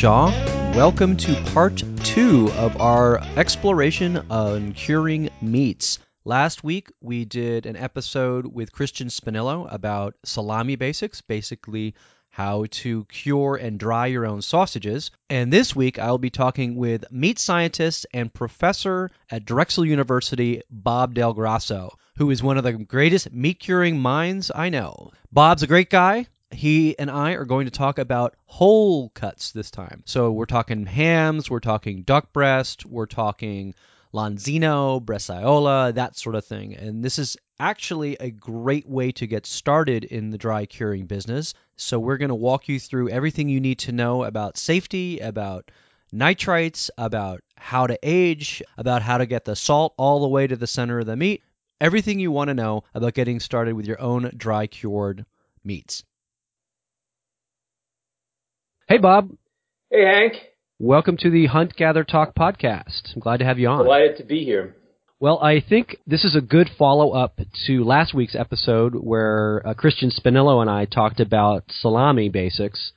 Shaw. Welcome to part two of our exploration on curing meats. Last week, we did an episode with Christian Spinillo about salami basics, basically how to cure and dry your own sausages. And this week, I'll be talking with meat scientist and professor at Drexel University, Bob Del Grosso, who is one of the greatest meat curing minds I know. Bob's a great guy. He and I are going to talk about whole cuts this time. So we're talking hams, we're talking duck breast, we're talking Lonzino, Bresaola, that sort of thing. And this is actually a great way to get started in the dry curing business. So we're going to walk you through everything you need to know about safety, about nitrites, about how to age, about how to get the salt all the way to the center of the meat. Everything you want to know about getting started with your own dry cured meats. Hey, Bob. Hey, Hank. Welcome to the Hunt Gather Talk podcast. I'm glad to have you on. Delighted to be here. Well, I think this is a good follow up to last week's episode where uh, Christian Spinillo and I talked about salami basics.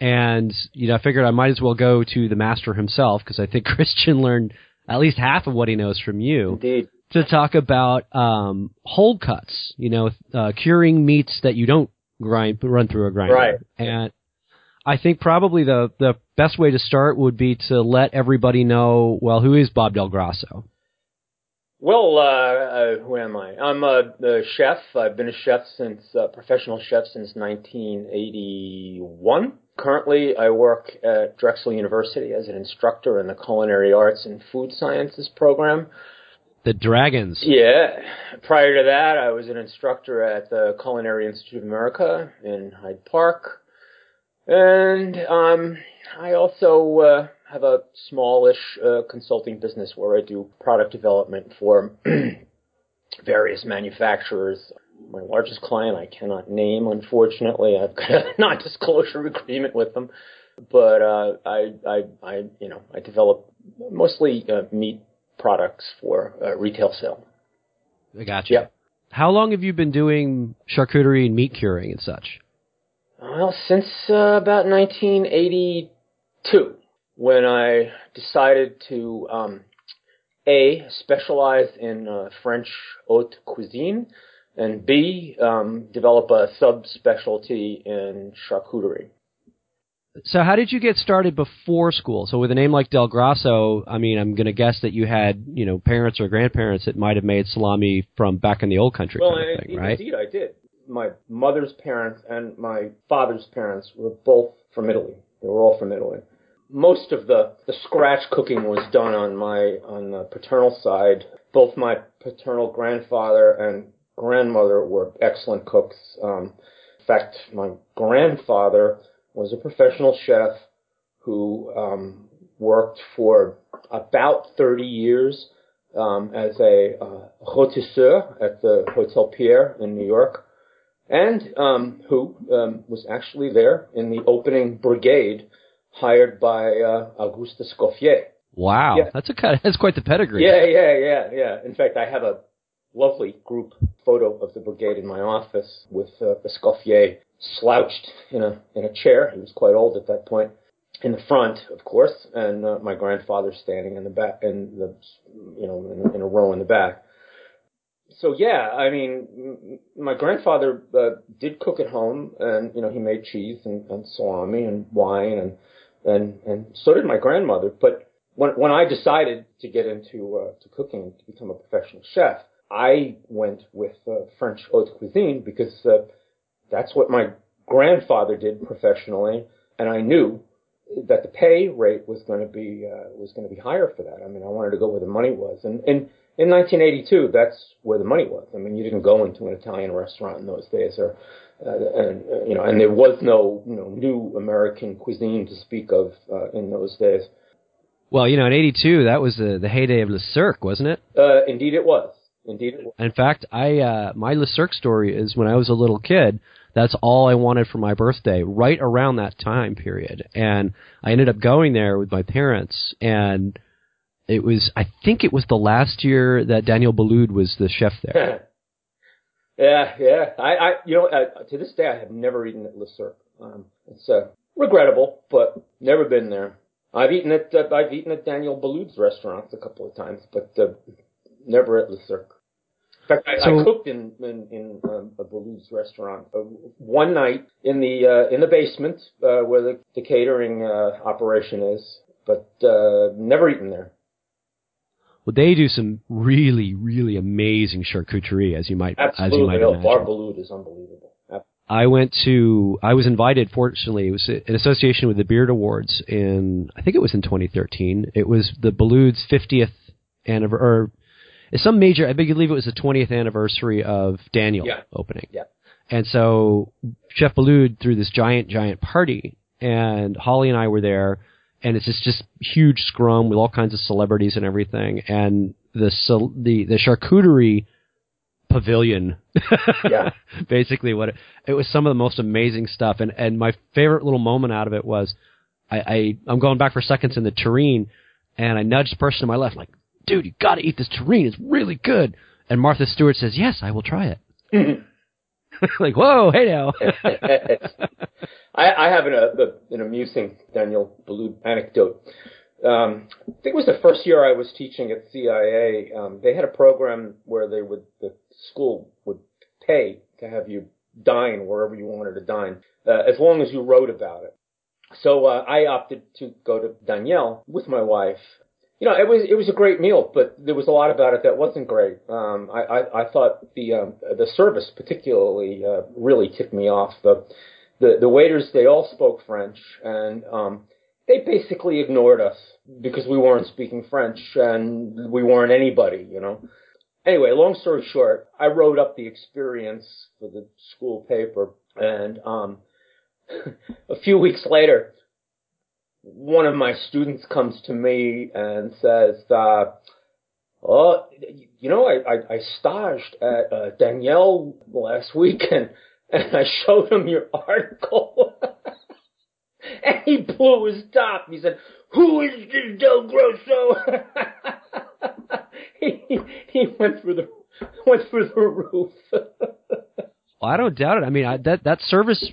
And, you know, I figured I might as well go to the master himself because I think Christian learned at least half of what he knows from you. Indeed. To talk about um, whole cuts, you know, uh, curing meats that you don't grind, run through a grinder. Right. And I think probably the the best way to start would be to let everybody know. Well, who is Bob Del Grosso? Well, uh, uh, who am I? I'm a, a chef. I've been a chef since uh, professional chef since 1981. Currently, I work at Drexel University as an instructor in the Culinary Arts and Food Sciences program. The Dragons. Yeah. Prior to that, I was an instructor at the Culinary Institute of America in Hyde Park. And um, I also uh, have a smallish uh, consulting business where I do product development for various manufacturers. My largest client I cannot name, unfortunately. I've got a non-disclosure agreement with them, but uh, I, I, I, you know, I develop mostly uh, meat products for uh, retail sale. I got you. How long have you been doing charcuterie and meat curing and such? Well, since uh, about 1982, when I decided to um, a specialize in uh, French haute cuisine, and B um, develop a subspecialty in charcuterie. So, how did you get started before school? So, with a name like Del Grosso, I mean, I'm going to guess that you had, you know, parents or grandparents that might have made salami from back in the old country, well, kind of thing, right? Indeed, I did my mother's parents and my father's parents were both from Italy. They were all from Italy. Most of the, the scratch cooking was done on my on the paternal side. Both my paternal grandfather and grandmother were excellent cooks. Um, in fact, my grandfather was a professional chef who um, worked for about 30 years um, as a uh, rotisseur at the Hotel Pierre in New York and um, who um, was actually there in the opening brigade hired by uh, Auguste Escoffier. Wow, yeah. that's a that's quite the pedigree. Yeah, yeah, yeah, yeah. In fact, I have a lovely group photo of the brigade in my office with uh, Escoffier slouched in a in a chair. He was quite old at that point. In the front, of course, and uh, my grandfather standing in the back, in the you know in, in a row in the back so yeah, I mean, my grandfather uh, did cook at home, and you know he made cheese and, and salami and wine, and and and so did my grandmother. But when when I decided to get into uh, to cooking to become a professional chef, I went with uh, French haute cuisine because uh, that's what my grandfather did professionally, and I knew that the pay rate was going to be uh, was going to be higher for that. I mean, I wanted to go where the money was, and and in 1982, that's where the money was. I mean, you didn't go into an Italian restaurant in those days, or uh, and uh, you know, and there was no you know new American cuisine to speak of uh, in those days. Well, you know, in '82, that was the the heyday of Le Cirque, wasn't it? Uh, indeed, it was. Indeed, it was. In fact, I uh, my Le Cirque story is when I was a little kid. That's all I wanted for my birthday, right around that time period, and I ended up going there with my parents and it was I think it was the last year that Daniel Boulud was the chef there. yeah, yeah. I, I you know, uh, to this day I have never eaten at Le Cirque. Um, it's uh, regrettable, but never been there. I've eaten at uh, I've eaten at Daniel Boulud's restaurants a couple of times, but uh, never at Le Cirque. In fact, I, so, I cooked in in, in um, a Boulud's restaurant uh, one night in the uh, in the basement uh, where the, the catering uh, operation is, but uh, never eaten there. Well, they do some really, really amazing charcuterie, as you might, Absolutely. as you might oh, imagine. Bar Boulud is unbelievable. I went to, I was invited, fortunately, it was in association with the Beard Awards in, I think it was in 2013. It was the Boulud's 50th anniversary, or some major, I believe it was the 20th anniversary of Daniel yeah. opening. Yeah. And so Chef Boulud threw this giant, giant party, and Holly and I were there, and it's just, just huge scrum with all kinds of celebrities and everything, and the the the charcuterie pavilion. yeah. Basically, what it, it, was some of the most amazing stuff, and and my favorite little moment out of it was, I, I I'm going back for seconds in the terrine, and I nudged the person to my left, like, dude, you got to eat this terrine. It's really good. And Martha Stewart says, yes, I will try it. like, whoa, hey now. I, I have an, a, an amusing Daniel Boulud anecdote um, I think it was the first year I was teaching at CIA. Um, they had a program where they would the school would pay to have you dine wherever you wanted to dine, uh, as long as you wrote about it. So uh, I opted to go to Daniel with my wife. You know, it was it was a great meal, but there was a lot about it that wasn't great. Um, I, I I thought the um, the service particularly uh, really ticked me off. The the the waiters they all spoke French and um, they basically ignored us because we weren't speaking French and we weren't anybody, you know. Anyway, long story short, I wrote up the experience for the school paper and um a few weeks later one of my students comes to me and says, uh, oh, you know, I, I, I staged at uh, Daniel last week and, and I showed him your article. and he blew his top. He said, "Who is this Del Grosso?" he he went through the went through the roof. well, I don't doubt it. I mean, I, that that service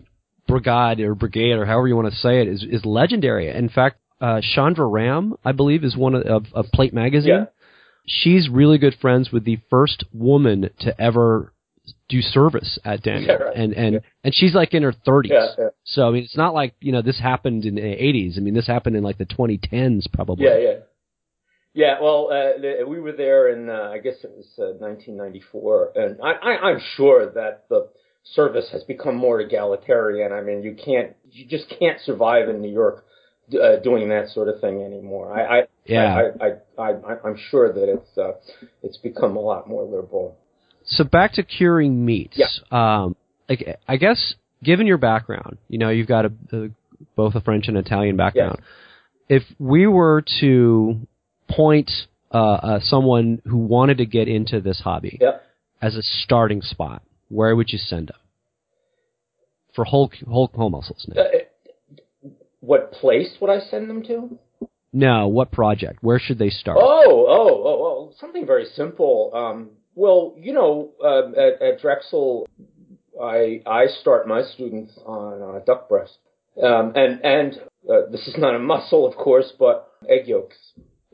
brigade or brigade or however you want to say it is is legendary. In fact, uh, Chandra Ram, I believe, is one of, of, of Plate Magazine. Yeah. She's really good friends with the first woman to ever do service at Daniel, yeah, right. and and yeah. and she's like in her 30s. Yeah, so I mean, it's not like you know this happened in the 80s. I mean, this happened in like the 2010s probably. Yeah, yeah, yeah. Well, uh, the, we were there in uh, I guess it was uh, 1994, and I, I, I'm sure that the service has become more egalitarian. I mean, you can't, you just can't survive in New York uh, doing that sort of thing anymore. I, I yeah, I, I, I, I, I'm sure that it's uh, it's become a lot more liberal. So back to curing meats. Yeah. Um, like, I guess given your background, you know, you've got a, a both a French and Italian background. If we were to point uh, uh, someone who wanted to get into this hobby yeah. as a starting spot, where would you send them? For whole whole home muscles. Uh, what place would I send them to? No, what project? Where should they start? Oh, oh, oh, oh, something very simple. Um, well, you know, uh, at, at, Drexel, I I start my students on uh, duck breast, um, and and uh, this is not a muscle, of course, but egg yolks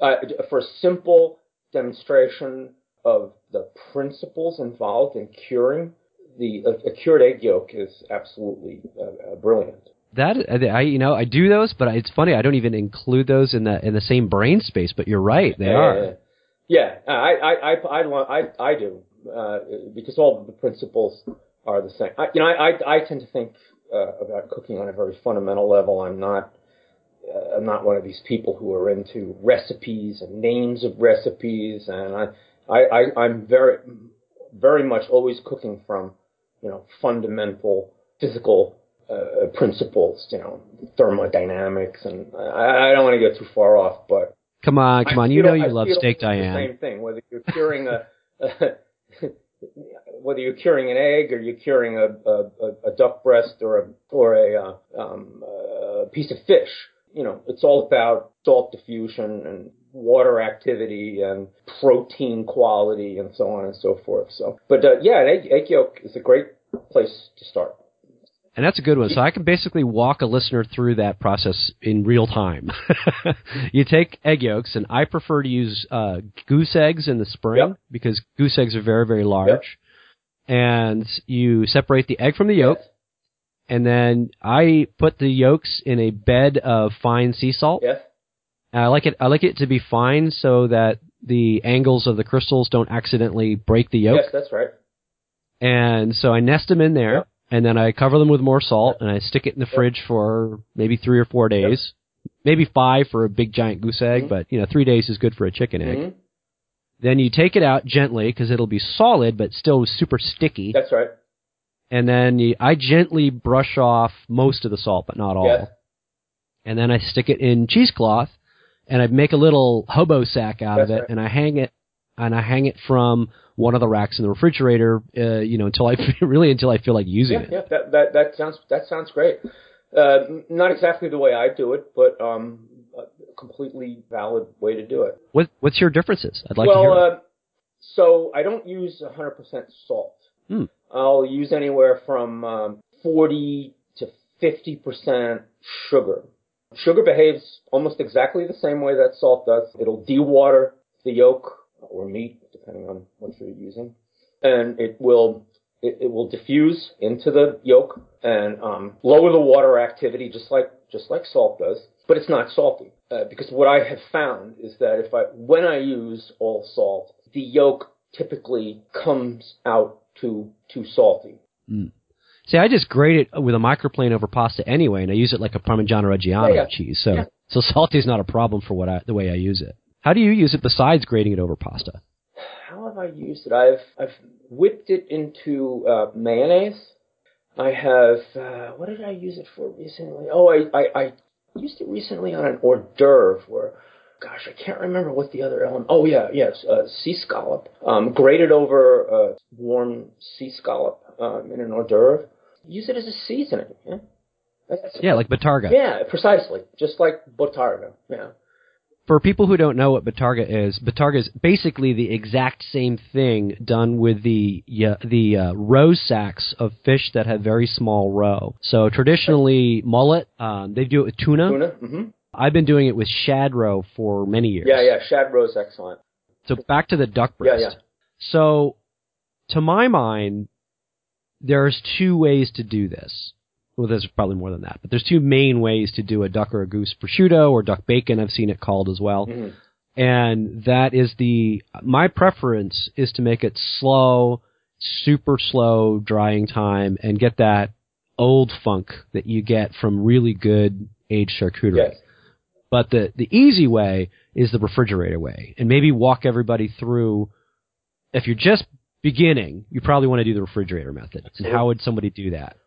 uh, for a simple demonstration of the principles involved in curing. The a, a cured egg yolk is absolutely uh, uh, brilliant. That I you know I do those, but it's funny I don't even include those in the in the same brain space. But you're right, they yeah, are. Yeah, yeah, I I I I I, I do uh, because all the principles are the same. I, you know, I, I I tend to think uh, about cooking on a very fundamental level. I'm not uh, I'm not one of these people who are into recipes and names of recipes, and I I, I I'm very very much always cooking from you know fundamental physical uh, principles, you know, thermodynamics, and I, I don't want to get too far off, but Come on, come on. You know you love steak, Diane. same thing. Whether you're curing a, a whether you're curing an egg or you're curing a, a, a duck breast or a or a uh, um, a piece of fish, you know, it's all about salt diffusion and water activity and protein quality and so on and so forth. So, but uh, yeah, an egg, egg yolk is a great place to start. And that's a good one. So I can basically walk a listener through that process in real time. you take egg yolks, and I prefer to use uh, goose eggs in the spring Yep. because goose eggs are very, very large. Yep. And you separate the egg from the yolk, Yes. and then I put the yolks in a bed of fine sea salt. Yes. And I like it. I like it to be fine so that the angles of the crystals don't accidentally break the yolk. Yes, that's right. And so I nest them in there, Yep. and then I cover them with more salt, and I stick it in the fridge for maybe three or four days, maybe five for a big giant goose egg, Mhm. but you know three days is good for a chicken egg. Mhm. Then you take it out gently because it'll be solid but still super sticky, That's right. and then you, I gently brush off most of the salt, but not all. Yes. And then I stick it in cheesecloth, and I make a little hobo sack out of it, right. and I hang it, and I hang it from one of the racks in the refrigerator, uh, you know, until I really until I feel like using Yeah, it. yeah. That that that sounds that sounds great. Uh, not exactly the way I do it, but um, a completely valid way to do it. What what's your differences? I'd like to hear. well, uh, so I don't use 100% salt. Hmm. I'll use anywhere from um, 40 to 50% sugar. Sugar behaves almost exactly the same way that salt does. It'll dewater the yolk or meat, depending on what you're using, and it will it, it will diffuse into the yolk and um, lower the water activity, just like just like salt does. But it's not salty uh, because what I have found is that if I when I use all salt, the yolk typically comes out too too salty. See, I just grate it with a microplane over pasta anyway, and I use it like a Parmigiano Reggiano Yeah, yeah. cheese. So Yeah. so salty is not a problem for what I, the way I use it. How do you use it besides grating it over pasta? How have I used it? I've I've whipped it into uh, mayonnaise. I have uh, what did I use it for recently? Oh, I, I I used it recently on an hors d'oeuvre where, gosh, I can't remember what the other element. Oh yeah, yes, uh, sea scallop. Um, grated over a warm sea scallop um, in an hors d'oeuvre. Use it as a seasoning. Yeah, That's- Yeah, like Bottarga. yeah, precisely, just like botarga. Yeah. For people who don't know what Bottarga is, Bottarga is basically the exact same thing done with the yeah, the uh, roe sacks of fish that have very small roe. So traditionally mullet, um, they do it with tuna. Tuna. hmm I've been doing it with shad roe for many years. Yeah, yeah. Shad roe's excellent. So back to the duck breast. Yeah, yeah. So, to my mind, there's two ways to do this. Well, there's probably more than that, but there's two main ways to do a duck or a goose prosciutto or duck bacon. I've seen it called as well. Mhm. And that is the, my preference is to make it slow, super slow drying time and get that old funk that you get from really good aged charcuterie. Yes. But the, the easy way is the refrigerator way. And maybe walk everybody through, if you're just beginning, you probably want to do the refrigerator method. And how would somebody do that?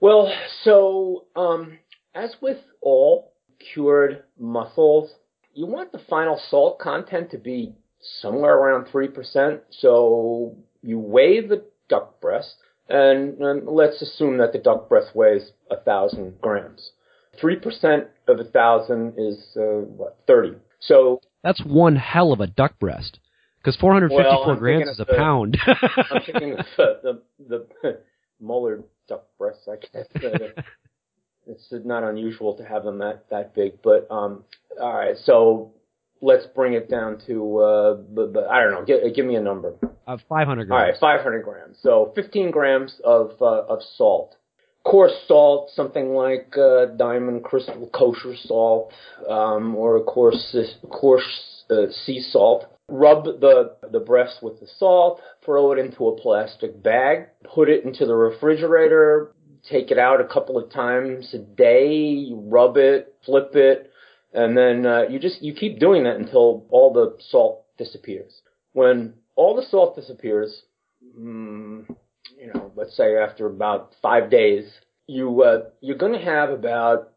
Well, so um, as with all cured muscles, you want the final salt content to be somewhere around three percent. So you weigh the duck breast, and, and let's assume that the duck breast weighs a thousand grams. Three percent of a thousand is uh, what thirty. So That's one hell of a duck breast. Because 454 Well, grams is a the- pound. I'm thinking of the the, the Moulard duck breasts. I guess Uh, it's not unusual to have them that that big. But um, all right, so let's bring it down to uh, the, I don't know. Give, give me a number. uh, 500 All grams. right, 500 grams. So 15 grams of uh, of salt. Coarse salt, something like uh, Diamond Crystal Kosher salt, um, or a coarse coarse uh, sea salt. Rub the the breast with the salt. Throw it into a plastic bag. Put it into the refrigerator. Take it out a couple of times a day. Rub it, flip it, and then uh, you just you keep doing that until all the salt disappears. When all the salt disappears, mm, you know, let's say after about five days, you uh, you're going to have about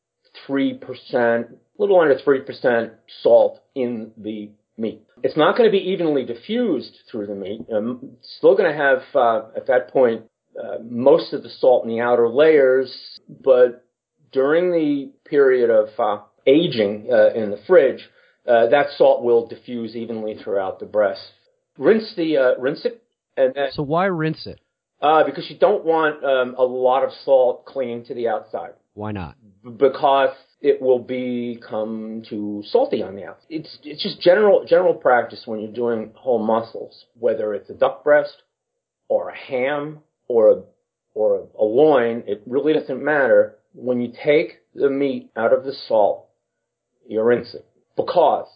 three percent, a little under three percent salt in the meat. It's not going to be evenly diffused through the meat. Um, still going to have uh, at that point uh, most of the salt in the outer layers, but during the period of uh, aging uh, in the fridge, uh, that salt will diffuse evenly throughout the breast. Rinse the uh, rinse it, and then So why rinse it? Uh, because you don't want um, a lot of salt clinging to the outside. Why not? Because it will become too salty on the outside. It's it's just general general practice when you're doing whole muscles, whether it's a duck breast or a ham or a or a, a loin. It really doesn't matter. When you take the meat out of the salt, you rinse it because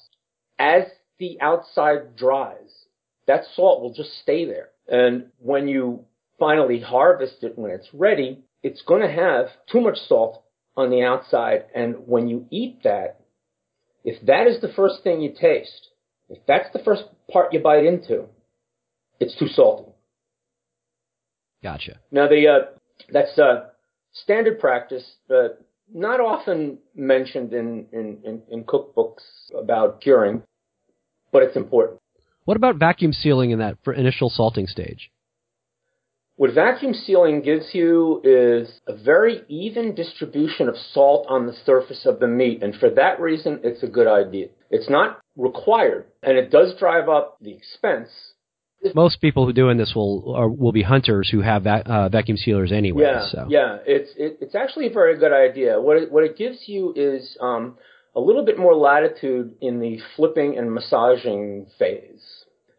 as the outside dries, that salt will just stay there. And when you finally harvest it when it's ready, it's going to have too much salt on the outside. And when you eat that, if that is the first thing you taste, if that's the first part you bite into, it's too salty. Gotcha. Now the uh, that's uh, standard practice, uh, not often mentioned in, in, in, in cookbooks about curing, but it's important. What about vacuum sealing in that for initial salting stage? What vacuum sealing gives you is a very even distribution of salt on the surface of the meat, and for that reason, it's a good idea. It's not required, and it does drive up the expense. Most people who doing this will are, will be hunters who have va- uh, vacuum sealers anyway. Yeah, so. yeah, it's it, it's actually a very good idea. What it, what it gives you is um, a little bit more latitude in the flipping and massaging phase.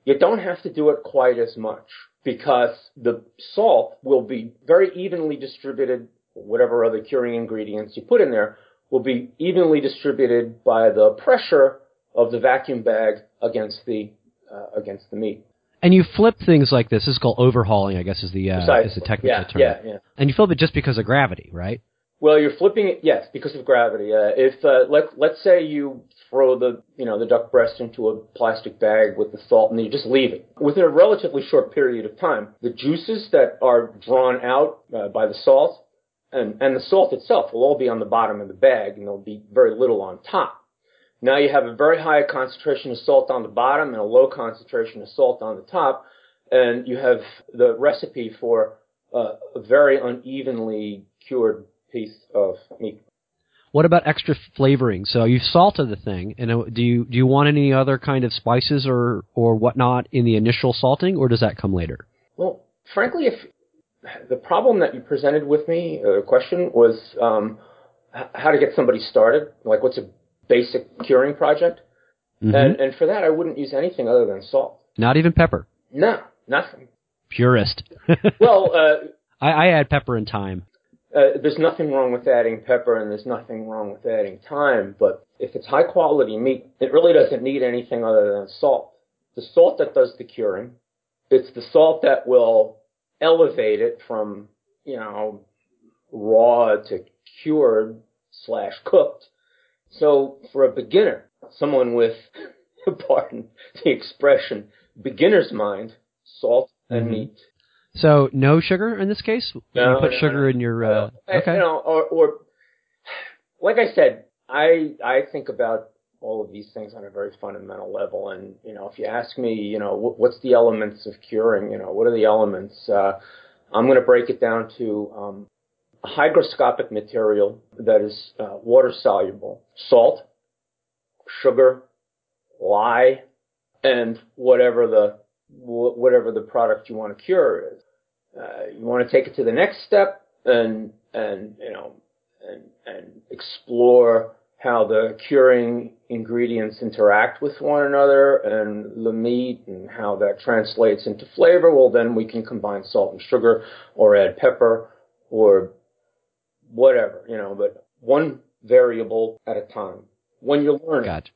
You don't have to do it quite as much because the salt will be very evenly distributed, whatever other curing ingredients you put in there will be evenly distributed by the pressure of the vacuum bag against the uh, against the meat. And you flip things like this. This is called overhauling, I guess, is the uh, is the technical yeah, term. Yeah, yeah. And you flip it just because of gravity, right? Well, you're flipping it, yes, because of gravity. Uh, if uh, let let's say you throw the you know the duck breast into a plastic bag with the salt and you just leave it within a relatively short period of time, the juices that are drawn out uh, by the salt and and the salt itself will all be on the bottom of the bag and there'll be very little on top. Now you have a very high concentration of salt on the bottom and a low concentration of salt on the top, and you have the recipe for uh, a very unevenly cured piece of meat. What about extra flavoring? So you've salted the thing, and uh, do you do you want any other kind of spices or or whatnot in the initial salting, or does that come later? Well, frankly, if the problem that you presented with me, uh, question was um, h- how to get somebody started, like what's a basic curing project, Mhm. and and for that I wouldn't use anything other than salt. Not even pepper. No, nothing. Purist. Well, uh, I, I add pepper and thyme. Uh, there's nothing wrong with adding pepper and there's nothing wrong with adding thyme, but if it's high quality meat, it really doesn't need anything other than salt. The salt that does the curing, it's the salt that will elevate it from, you know, raw to cured slash cooked. So for a beginner, someone with, pardon the expression, beginner's mind, salt and Mhm. meat So no sugar in this case. No, you put no, sugar no. in your. Uh, okay. You know, or, or like I said, I I think about all of these things on a very fundamental level. And you know, if you ask me, you know, what, what's the elements of curing? You know, what are the elements? Uh, I'm going to break it down to um, a hygroscopic material that is uh, water soluble, salt, sugar, lye, and whatever the whatever the product you want to cure is. Uh, you want to take it to the next step and and you know and and explore how the curing ingredients interact with one another and the meat and how that translates into flavor. Well, then we can combine salt and sugar or add pepper or whatever, you know, but one variable at a time. When you're learning, Gotcha.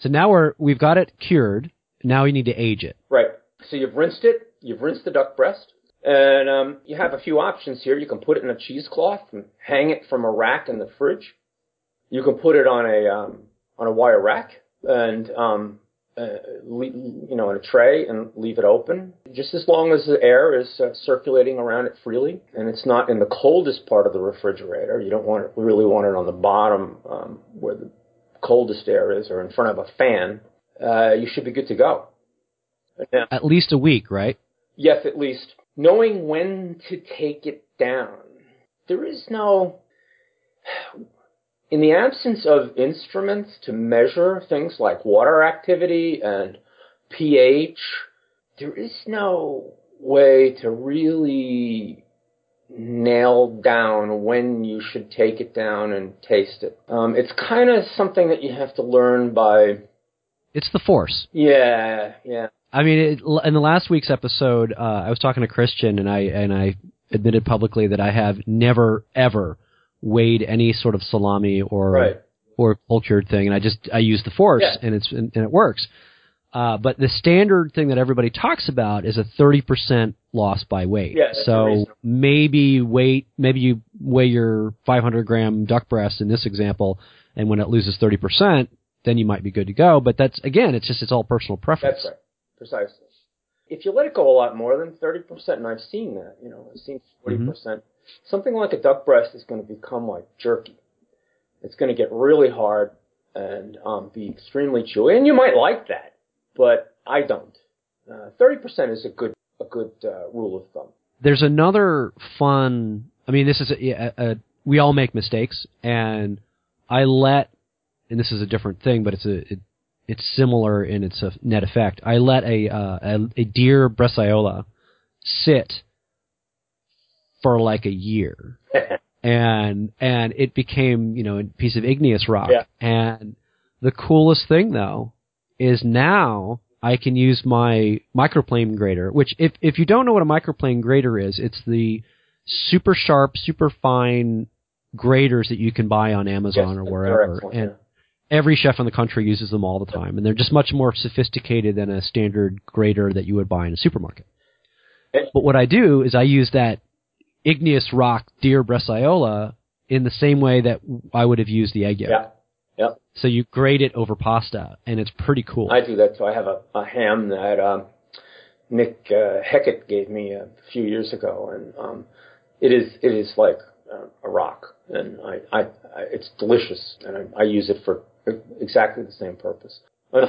So now we're we've got it cured. Now we need to age it. Right. So you've rinsed it. You've rinsed the duck breast. And um, you have a few options here. You can put it in a cheesecloth and hang it from a rack in the fridge. You can put it on a um, on a wire rack and um, uh, le- you know in a tray and leave it open, just as long as the air is uh, circulating around it freely and it's not in the coldest part of the refrigerator. You don't want it really want it on the bottom um, where the coldest air is or in front of a fan. Uh, you should be good to go. At least a week, right? Yes, at least. Knowing when to take it down. There is no. In the absence of instruments to measure things like water activity and pH, there is no way to really nail down when you should take it down and taste it. Um, it's kind of something that you have to learn by. It's the force. Yeah, yeah. I mean, it, in the last week's episode, uh, I was talking to Christian, and I and I admitted publicly that I have never ever weighed any sort of salami or Right. or cultured thing, and I just I use the force, Yeah. and it's and, and it works. Uh, but the standard thing that everybody talks about is a thirty percent loss by weight. Yeah, so maybe weight, maybe you weigh your five hundred gram duck breast in this example, and when it loses thirty percent, then you might be good to go. But that's again, it's just it's all personal preference. That's right. Precisely. If you let it go a lot more than 30%, and I've seen that, you know, I've seen 40%, percent something like a duck breast is going to become like jerky. It's going to get really hard and um, be extremely chewy, and you might like that, but I don't. Uh, 30% is a good a good uh, rule of thumb. there's another fun. I mean, this is a, a, a we all make mistakes, and I let, and this is a different thing, but it's a it, it's similar in its uh, net effect. I let a uh, a, a deer Bresaola sit for like a year, and and it became you know a piece of igneous rock. Yeah. And the coolest thing though is now I can use my microplane grater, which if if you don't know what a microplane grater is, it's the super sharp, super fine graters that you can buy on Amazon Yes, or wherever. and yeah. Every chef in the country uses them all the time, and they're just much more sophisticated than a standard grater that you would buy in a supermarket. But what I do is I use that igneous rock deer Bresaola in the same way that I would have used the egg yolk. Yeah. Yeah. So you grate it over pasta, and it's pretty cool. I do that too. I have a, a ham that um, Nick uh, Heckett gave me a few years ago, and um, it is it is like uh, a rock, and I, I, I it's delicious, and I, I use it for exactly the same purpose.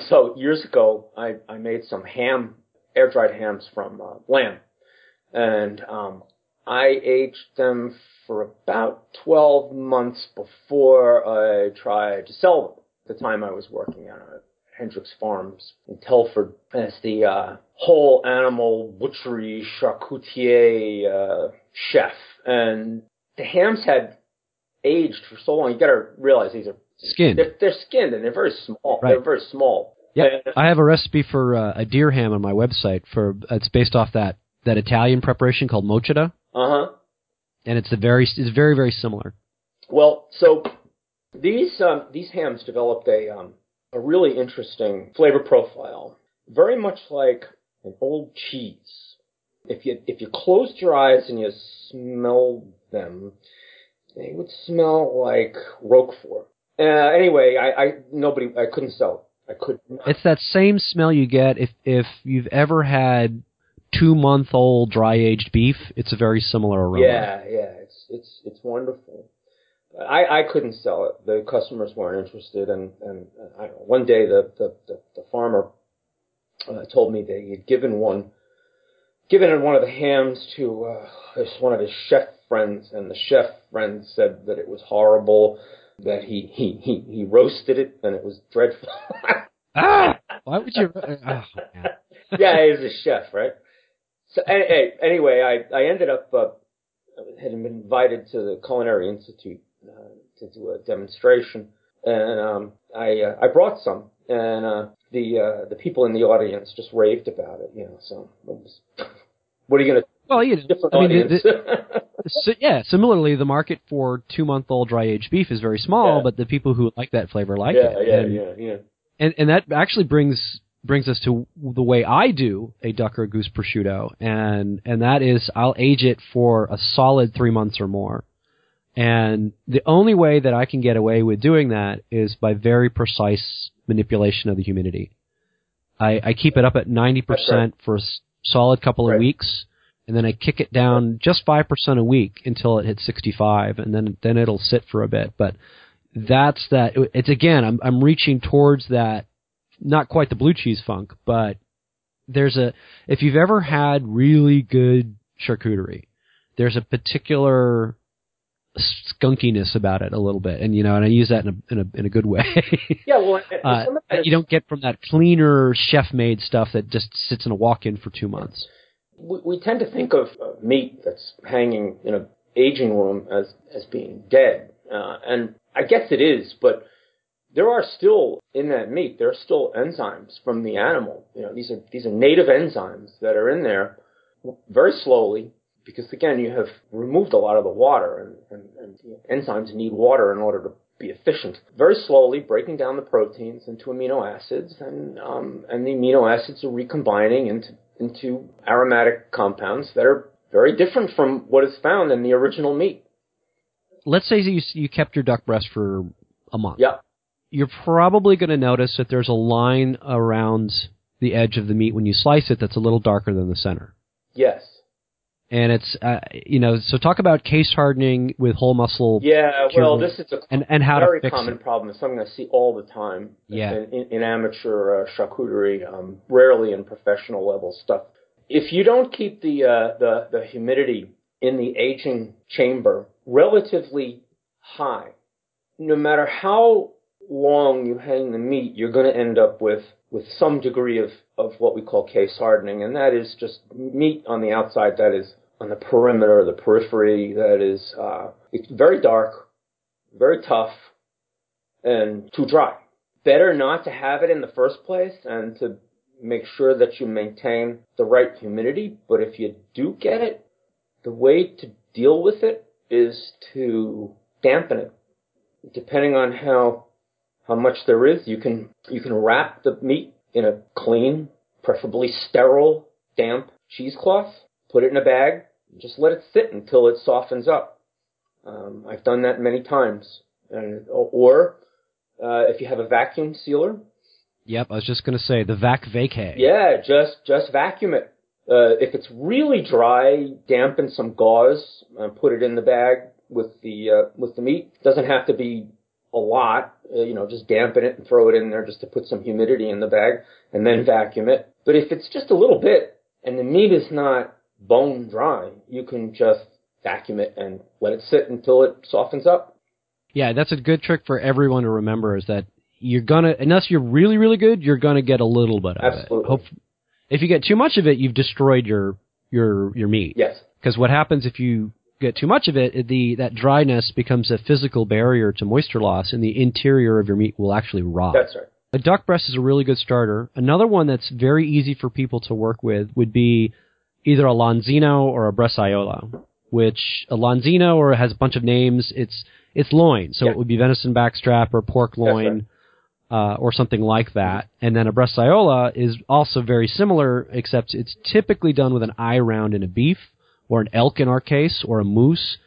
So years ago, I, I made some ham, air dried hams from uh, lamb, and um, I aged them for about 12 months before I tried to sell them. At the time I was working at uh, Hendricks Farms in Telford as the uh, whole animal butchery charcutier uh, chef. And the hams had aged for so long. You got to realize these are Skin. they're, they're skinned and they're very small. Right. They're very small. Yep. And- I have a recipe for uh, a deer ham on my website. For it's based off that that Italian preparation called mocetta, Uh huh. and it's a very it's very very similar. Well, so these um, these hams developed a um, a really interesting flavor profile, very much like an old cheese. If you if you closed your eyes and you smelled them, they would smell like Roquefort. Uh, anyway, I, I nobody I couldn't sell it. I could not. It's that same smell you get if if you've ever had two month old dry aged beef. It's a very similar aroma. Yeah, yeah, it's it's it's wonderful. I I couldn't sell it. The customers weren't interested, and and uh, I don't know, one day the the the, the farmer uh, told me that he had given one given one of the hams to uh, one of his chef friends, and the chef friend said that it was horrible. That he he he he roasted it, and it was dreadful. Ah, why would you? Oh, yeah, he was a chef, right? So any- any- anyway, I I ended up uh, had been invited to the Culinary Institute uh, to do a demonstration, and um, I uh, I brought some, and uh, the uh, the people in the audience just raved about it, you know. So was, what are you gonna Well, you different I mean, audience? the- so, yeah. Similarly, the market for two month old dry aged beef is very small, Yeah. but the people who like that flavor like yeah, it. yeah, and, yeah, yeah. and and that actually brings brings us to the way I do a duck or goose prosciutto, and and that is I'll age it for a solid three months or more. And the only way that I can get away with doing that is by very precise manipulation of the humidity. I, I keep it up at 90% right. for a solid couple of Right. weeks, and then I kick it down just 5% a week until it hits 65, and then, then it'll sit for a bit. But that's that. It's again, I'm, I'm reaching towards that, not quite the blue cheese funk, but there's a, if you've ever had really good charcuterie, there's a particular skunkiness about it a little bit, and you know, and I use that in a in a, in a good way. Yeah, well, uh, some of that that is- you don't get from that cleaner chef made stuff that just sits in a walk in for two months. We, we tend to think of meat that's hanging in a aging room as as being dead, uh, and I guess it is, but there are still in that meat there are still enzymes from the animal. You know, these are these are native enzymes that are in there very slowly because again you have removed a lot of the water and, and, and enzymes need water in order to be efficient. Very slowly breaking down the proteins into amino acids, and um, and the amino acids are recombining into into aromatic compounds that are very different from what is found in the original meat. Let's say you you kept your duck breast for a month. Yeah. You're probably going to notice that there's a line around the edge of the meat when you slice it that's a little darker than the center. Yes and it's uh, you know so talk about case hardening with whole muscle. Yeah, well, this is a and, and how very to fix common it. problem. It's something I see all the time. Yeah. in, in, in amateur uh, charcuterie, um, rarely in professional level stuff. If you don't keep the uh, the the humidity in the aging chamber relatively high, no matter how long you hang the meat, you're going to end up with with some degree of, of what we call case hardening, and that is just meat on the outside that is on the perimeter, the periphery, that is uh, it's very dark, very tough, and too dry. Better not to have it in the first place and to make sure that you maintain the right humidity. But if you do get it, the way to deal with it is to dampen it. Depending on how how much there is. You can you can wrap the meat in a clean, preferably sterile, damp cheesecloth. Put it in a bag. Just let it sit until it softens up. Um, I've done that many times. And, or uh, if you have a vacuum sealer. Yep, I was just going to say the vac vacay. Yeah, just just vacuum it. Uh, if it's really dry, dampen some gauze and put it in the bag with the uh, with the meat. Doesn't have to be a lot, uh, you know, just dampen it and throw it in there just to put some humidity in the bag and then vacuum it. But if it's just a little bit and the meat is not bone dry, you can just vacuum it and let it sit until it softens up. Yeah, that's a good trick for everyone to remember is that you're gonna unless you're really really good, you're gonna get a little bit of Absolutely. it. Hope, if you get too much of it, you've destroyed your your your meat. Yes. Because what happens if you get too much of it, the that dryness becomes a physical barrier to moisture loss, and the interior of your meat will actually rot. That's right. A duck breast is a really good starter. Another one that's very easy for people to work with would be either a Lonzino or a Bresaola, which a Lonzino or has a bunch of names. It's it's loin, so Yeah. it would be venison backstrap or pork loin. Uh, or something like that. And then a Bresaola is also very similar, except it's typically done with an eye round in a beef, or an elk in our case, or a moose.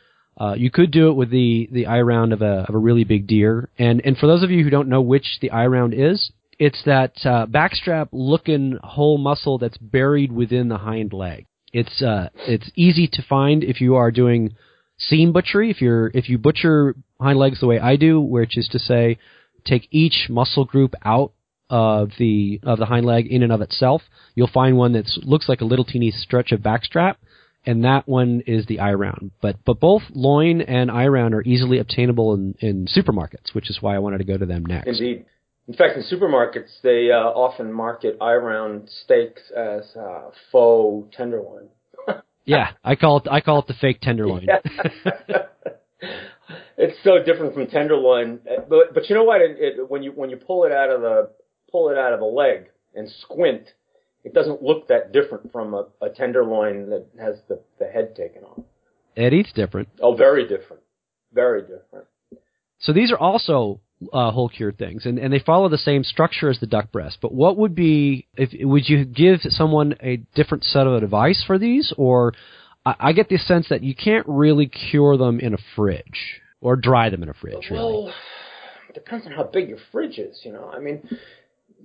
Uh, you could do it with the, the eye round of a, of a really big deer. And, and for those of you who don't know which the eye round is, it's that uh, backstrap looking whole muscle that's buried within the hind leg. It's uh, it's easy to find if you are doing seam butchery. If you're if you butcher hind legs the way I do, which is to say, take each muscle group out of the of the hind leg in and of itself, you'll find one that looks like a little teeny stretch of backstrap, and that one is the eye round. But but both loin and eye round are easily obtainable in, in supermarkets, which is why I wanted to go to them next. Indeed. In fact, in supermarkets, they uh, often market eye round steaks as uh, faux tenderloin. Yeah, I call it I call it the fake tenderloin. it's so different from tenderloin, but but you know what? It, it, when you when you pull it out of the pull it out of the leg and squint, it doesn't look that different from a, a tenderloin that has the the head taken off. It eats different. Oh, very different, very different. So these are also uh, whole cured things, and, and they follow the same structure as the duck breast. But what would be if would you give someone a different set of advice for these, or I, I get the sense that you can't really cure them in a fridge or dry them in a fridge. Really. Well, depends on how big your fridge is. You know, I mean,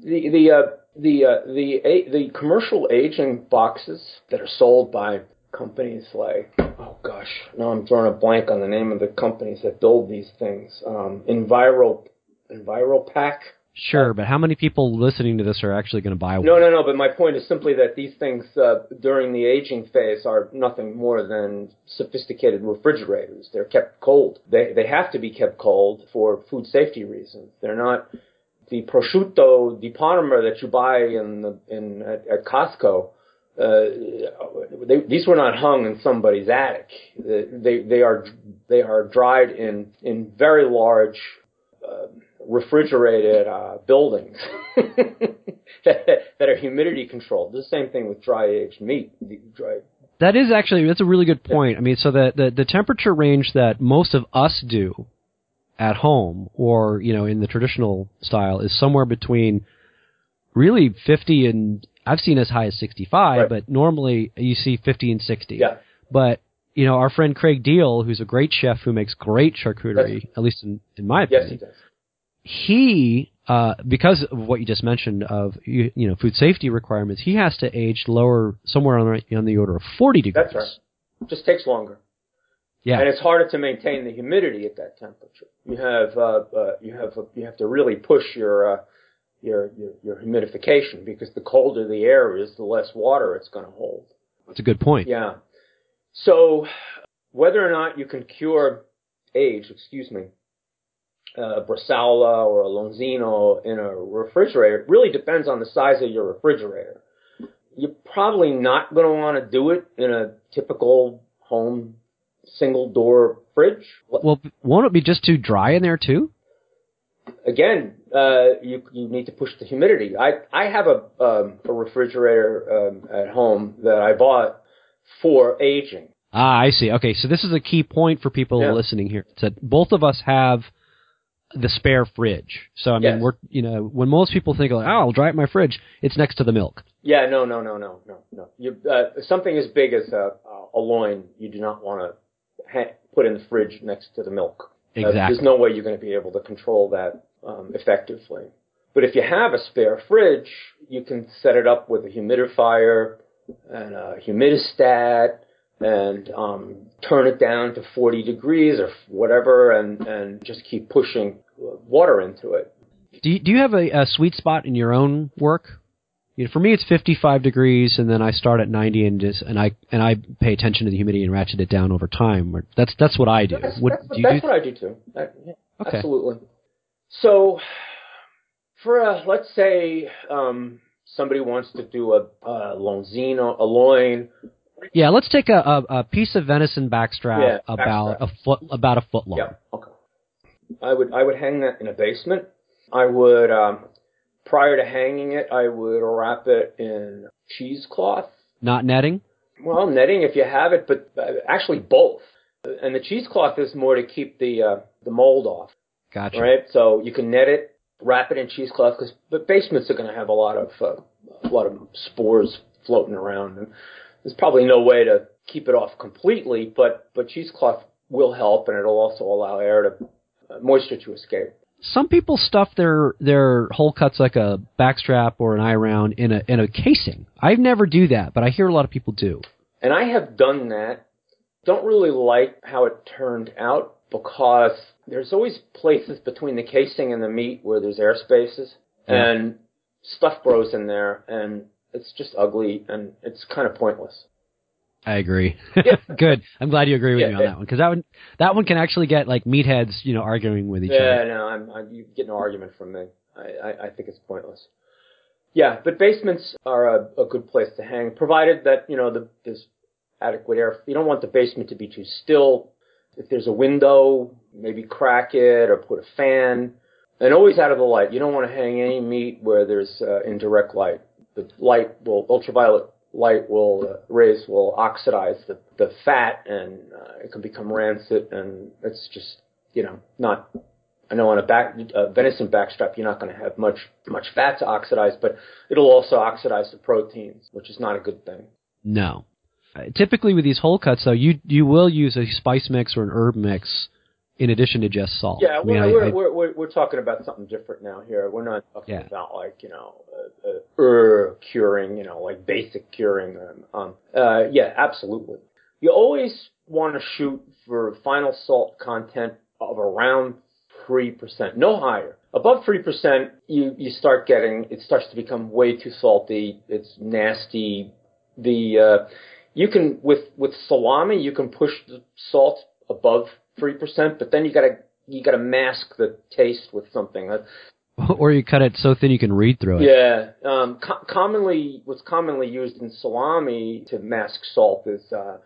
the the uh, the uh, the a, the commercial aging boxes that are sold by companies like oh gosh, now I'm drawing a blank on the name of the companies that build these things. Um, Enviro Enviro-Pak. Sure, but how many people listening to this are actually going to buy one? No, no, no. But my point is simply that these things uh, during the aging phase are nothing more than sophisticated refrigerators. They're kept cold. They they have to be kept cold for food safety reasons. They're not the prosciutto di Parma that you buy in the in at, at Costco. uh, they, these were not hung in somebody's attic. They they are they are dried in in very large uh, refrigerated uh, buildings that, that are humidity controlled. The same thing with dry aged meat. Dry. That is actually that's a really good point. I mean, so the, the the temperature range that most of us do at home or you know in the traditional style is somewhere between really 50 and I've seen as high as 65, Right. but normally you see 50 and 60. Yeah. But you know, our friend Craig Deihl, who's a great chef who makes great charcuterie, at least in, in my Yes, opinion, it does. he uh, because of what you just mentioned of you, you know food safety requirements, he has to age lower somewhere on the, on the order of 40 degrees. That's right. Just takes longer. Yeah. and it's harder to maintain the humidity at that temperature. You have uh, uh, you have you have to really push your, uh, your your your humidification because the colder the air is, the less water it's going to hold. That's a good point. Yeah. So whether or not you can cure age, excuse me, uh, Bresaola or a Lonzino in a refrigerator really depends on the size of your refrigerator. You're probably not going to want to do it in a typical home single door fridge. Well, won't it be just too dry in there too? Again, uh, you you need to push the humidity. I I have a um, a refrigerator um, at home that I bought for aging. Ah, I see. Okay, so this is a key point for people Yeah. listening here. It's that both of us have the spare fridge. So I mean, Yes. we're you know when most people think like, oh, I'll dry up my fridge, it's next to the milk. Yeah, no, no, no, no, no, no. You, uh, something as big as a, a loin, you do not want to ha- put in the fridge next to the milk. Uh, there's no way you're going to be able to control that um, effectively. But if you have a spare fridge, you can set it up with a humidifier and a humidistat and um, turn it down to 40 degrees or whatever and, and just keep pushing uh, water into it. Do you, do you have a, a sweet spot in your own work? You know, for me, it's 55 degrees, and then I start at 90, and just and I and I pay attention to the humidity and ratchet it down over time. Or that's that's what I do. That's, What that's, do you that's do? what I do too. Yeah, Okay. Absolutely. So, for a, let's say um, somebody wants to do a, a Lonzino, a loin. Yeah, let's take a, a, a piece of venison backstrap Yeah, about backstrap. a foot about a foot long. Yeah. Okay. I would I would hang that in a basement. I would um, prior to hanging it, I would wrap it in cheesecloth. Not netting. Well, netting if you have it, but uh, actually both. And the cheesecloth is more to keep the uh, the mold off. Gotcha. right? So you can net it, wrap it in cheesecloth because but basements are going to have a lot of uh, a lot of spores floating around, and there's probably no way to keep it off completely, but but cheesecloth will help, and it'll also allow air to uh, moisture to escape. Some people stuff their their hole cuts like a backstrap or an eye round in a in a casing. I never do that, but I hear a lot of people do. And I have done that. Don't really like how it turned out because there's always places between the casing and the meat where there's air spaces Yeah. and stuff grows in there and it's just ugly and it's kind of pointless. I agree. Yeah. Good. I'm glad you agree with Yeah, me on yeah. that one because that one that one can actually get like meatheads, you know, arguing with each other. Yeah, no, I'm, I, you get no argument from me. I, I, I think it's pointless. Yeah, but basements are a, a good place to hang, provided that you know the, there's adequate air. You don't want the basement to be too still. If there's a window, maybe crack it or put a fan, and always out of the light. You don't want to hang any meat where there's uh, indirect light. The light will ultraviolet light will uh, rays will oxidize the the fat and uh, it can become rancid and it's just you know not I know on a back uh, venison backstrap you're not going to have much much fat to oxidize, but it'll also oxidize the proteins, which is not a good thing. No. Uh, typically with these whole cuts though, you you will use a spice mix or an herb mix in addition to just salt. Yeah, I mean, we're, I- we're, I- we're, we're, we're talking about something different now here. We're not talking Yeah. about like, you know, uh, uh, curing, you know, like basic curing. Um, um, uh, yeah, absolutely. You always want to shoot for final salt content of around 3%, no higher. Above 3%, you, you start getting, it starts to become way too salty. It's nasty. The, uh, you can, with, with salami, you can push the salt above 3%, but then you gotta, you gotta mask the taste with something. Uh, or you cut it so thin you can read through it. Yeah. Um, co- commonly, what's commonly used in salami to mask salt is uh,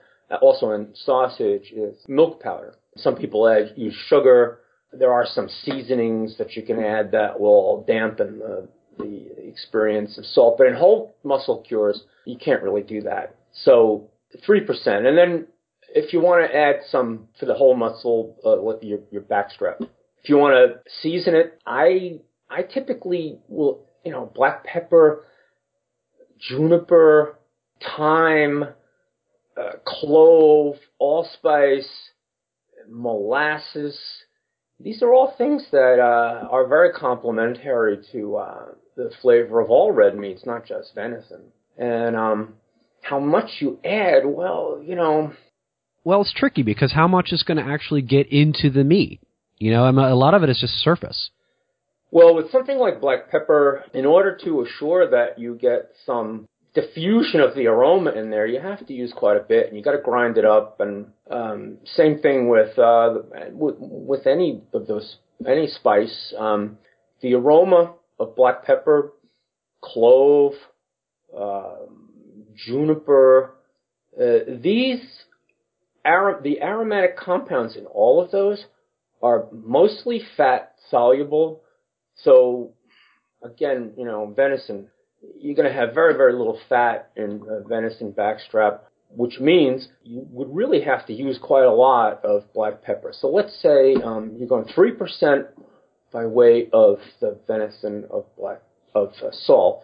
also in sausage is milk powder. Some people add, use sugar. There are some seasonings that you can add that will dampen the, the experience of salt. But in whole muscle cures, you can't really do that. So 3%. And then if you want to add some for the whole muscle, uh, your, your backstrap, if you want to season it, I I typically will, you know, black pepper, juniper, thyme, uh, clove, allspice, molasses. These are all things that uh, are very complementary to uh, the flavor of all red meats, not just venison. And um, how much you add, well, you know. Well, it's tricky because how much is going to actually get into the meat? You know, a lot of it is just surface. Well, with something like black pepper, in order to assure that you get some diffusion of the aroma in there, you have to use quite a bit, and you got to grind it up. And um, same thing with, uh, with with any of those any spice, um, the aroma of black pepper, clove, uh, juniper, uh, these ar- the aromatic compounds in all of those are mostly fat soluble so again, you know, venison, you're going to have very, very little fat in venison backstrap, which means you would really have to use quite a lot of black pepper. So let's say um, you're going 3% by way of the venison of black of uh, salt.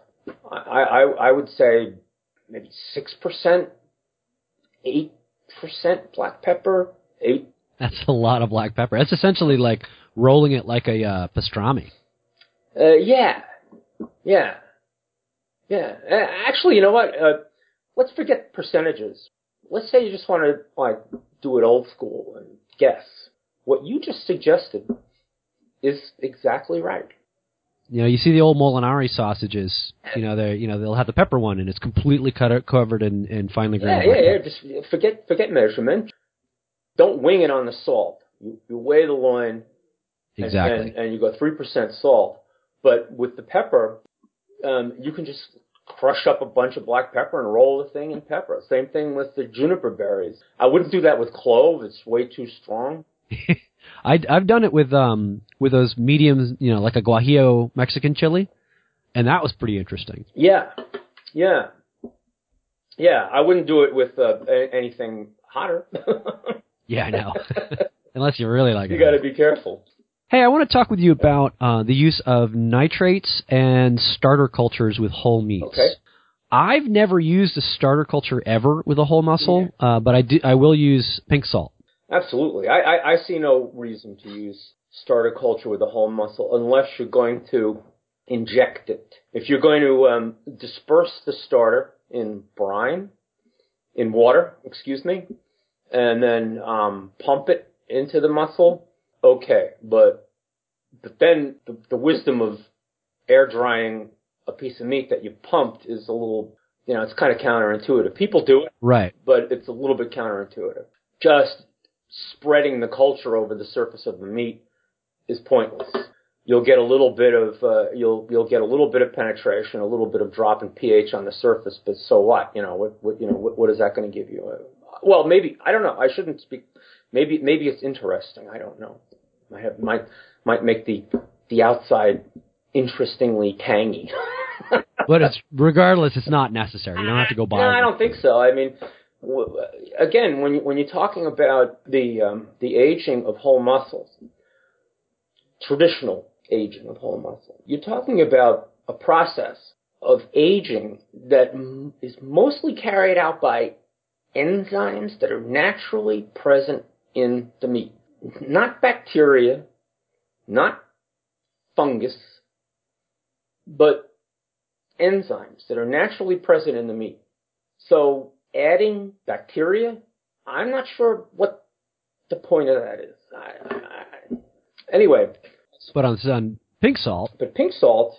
I, I, I would say maybe 6%, 8% black pepper, 8 That's a lot of black pepper. That's essentially like rolling it like a uh, pastrami. Uh, yeah, yeah, yeah. Actually, you know what? Uh, let's forget percentages. Let's say you just want to like do it old school and guess. What you just suggested is exactly right. You know, you see the old Molinari sausages. You know, they you know they'll have the pepper one, and it's completely cut out, covered in, in finely ground. Yeah, yeah, yeah. Just forget forget measurement. Don't wing it on the salt. You, you weigh the loin. Exactly. And, and, and you go three percent salt. But with the pepper, um, you can just crush up a bunch of black pepper and roll the thing in pepper. Same thing with the juniper berries. I wouldn't do that with clove; it's way too strong. I, I've done it with um with those mediums, you know, like a guajillo Mexican chili, and that was pretty interesting. Yeah, yeah, yeah. I wouldn't do it with uh, anything hotter. yeah, I know. Unless you really like you it. You got to be careful. Hey, I want to talk with you about uh, the use of nitrates and starter cultures with whole meats. Okay. I've never used a starter culture ever with a whole muscle, uh, but I do. I will use pink salt. Absolutely, I, I, I see no reason to use starter culture with a whole muscle unless you're going to inject it. If you're going to um, disperse the starter in brine, in water, excuse me, and then um, pump it into the muscle, okay, but but then the, the wisdom of air drying a piece of meat that you pumped is a little, you know, it's kind of counterintuitive. People do it, right? But it's a little bit counterintuitive. Just spreading the culture over the surface of the meat is pointless. You'll get a little bit of uh, you'll you'll get a little bit of penetration, a little bit of drop in pH on the surface, but so what? You know what? what you know what, what is that going to give you? Uh, well, maybe I don't know. I shouldn't speak. Maybe maybe it's interesting. I don't know. I have might might make the the outside interestingly tangy. but it's regardless, it's not necessary. You don't have to go buy. No, I don't think so. I mean, again, when you, when you're talking about the um, the aging of whole muscles, traditional aging of whole muscle, you're talking about a process of aging that is mostly carried out by enzymes that are naturally present in the meat not bacteria, not fungus, but enzymes that are naturally present in the meat. So adding bacteria, I'm not sure what the point of that is. I, I, anyway. But on, on pink salt. But pink salt,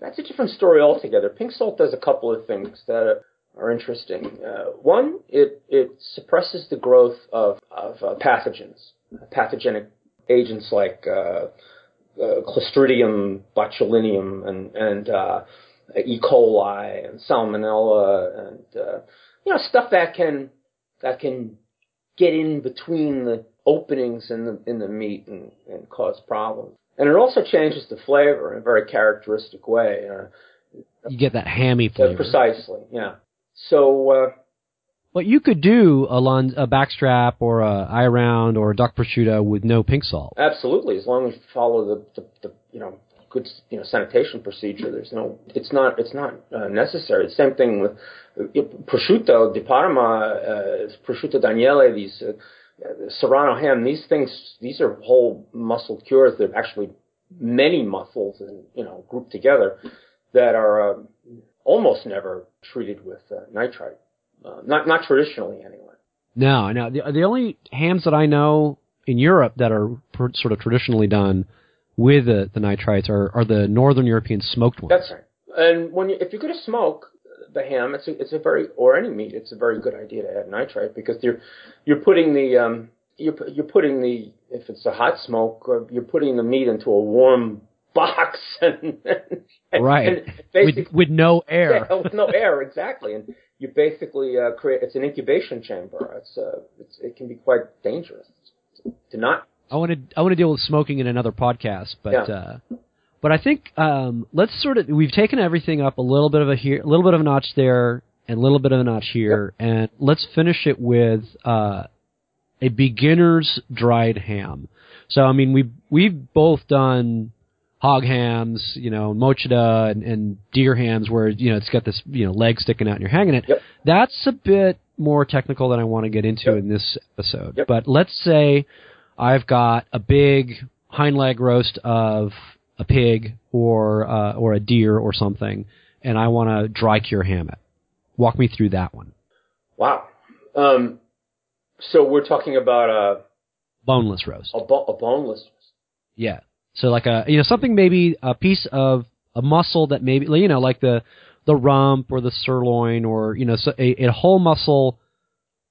that's a different story altogether. Pink salt does a couple of things that are interesting. Uh, one, it, it suppresses the growth of, of uh, pathogens pathogenic agents like uh, uh, Clostridium botulinum and and uh, E. coli and Salmonella and uh, you know stuff that can that can get in between the openings in the in the meat and, and cause problems. And it also changes the flavor in a very characteristic way. Uh, you get that hammy flavor. precisely, yeah. So. Uh, but you could do a, lun- a backstrap or a eye round or a duck prosciutto with no pink salt. Absolutely, as long as you follow the, the, the you know good you know sanitation procedure. There's no it's not it's not uh, necessary. The same thing with prosciutto di Parma, uh, prosciutto d'agnello, these uh, serrano ham. These things these are whole muscle cures. They're actually many muscles and you know grouped together that are uh, almost never treated with uh, nitrite. Not not traditionally anyway. No, no. The the only hams that I know in Europe that are pr- sort of traditionally done with the, the nitrites are, are the Northern European smoked ones. That's right. And when you, if you're going to smoke the ham, it's a, it's a very or any meat, it's a very good idea to add nitrite because you're you're putting the um, you're you're putting the if it's a hot smoke, uh, you're putting the meat into a warm box and, and right and with, with no air yeah, with no air exactly and you basically uh, create it's an incubation chamber it's, uh, it's it can be quite dangerous to not I want to I want to deal with smoking in another podcast but yeah. uh but I think um let's sort of we've taken everything up a little bit of a here a little bit of a notch there and a little bit of a notch here yep. and let's finish it with uh a beginner's dried ham. So I mean we we've both done hog hams, you know, mochida and, and deer hams where, you know, it's got this, you know, leg sticking out and you're hanging it. Yep. That's a bit more technical than I want to get into yep. in this episode. But let's say I've got a big hind leg roast of a pig or uh, or a deer or something, and I want to dry cure ham it. Walk me through that one. Wow. Um, so we're talking about a boneless roast. A, bo- a boneless. Yeah. So like a you know something maybe a piece of a muscle that maybe you know like the the rump or the sirloin or you know so a, a whole muscle,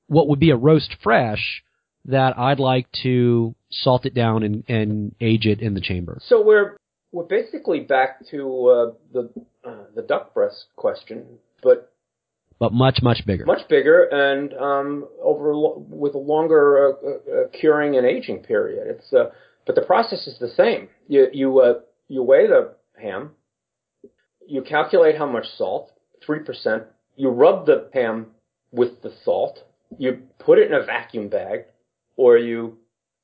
what would be a roast fresh that I'd like to salt it down and, and age it in the chamber. So we're we're basically back to uh, the uh, the duck breast question, but but much much bigger, much bigger, and um, over with a longer uh, uh, curing and aging period. It's uh, but the process is the same. You you uh, you weigh the ham, you calculate how much salt, three percent. You rub the ham with the salt. You put it in a vacuum bag, or you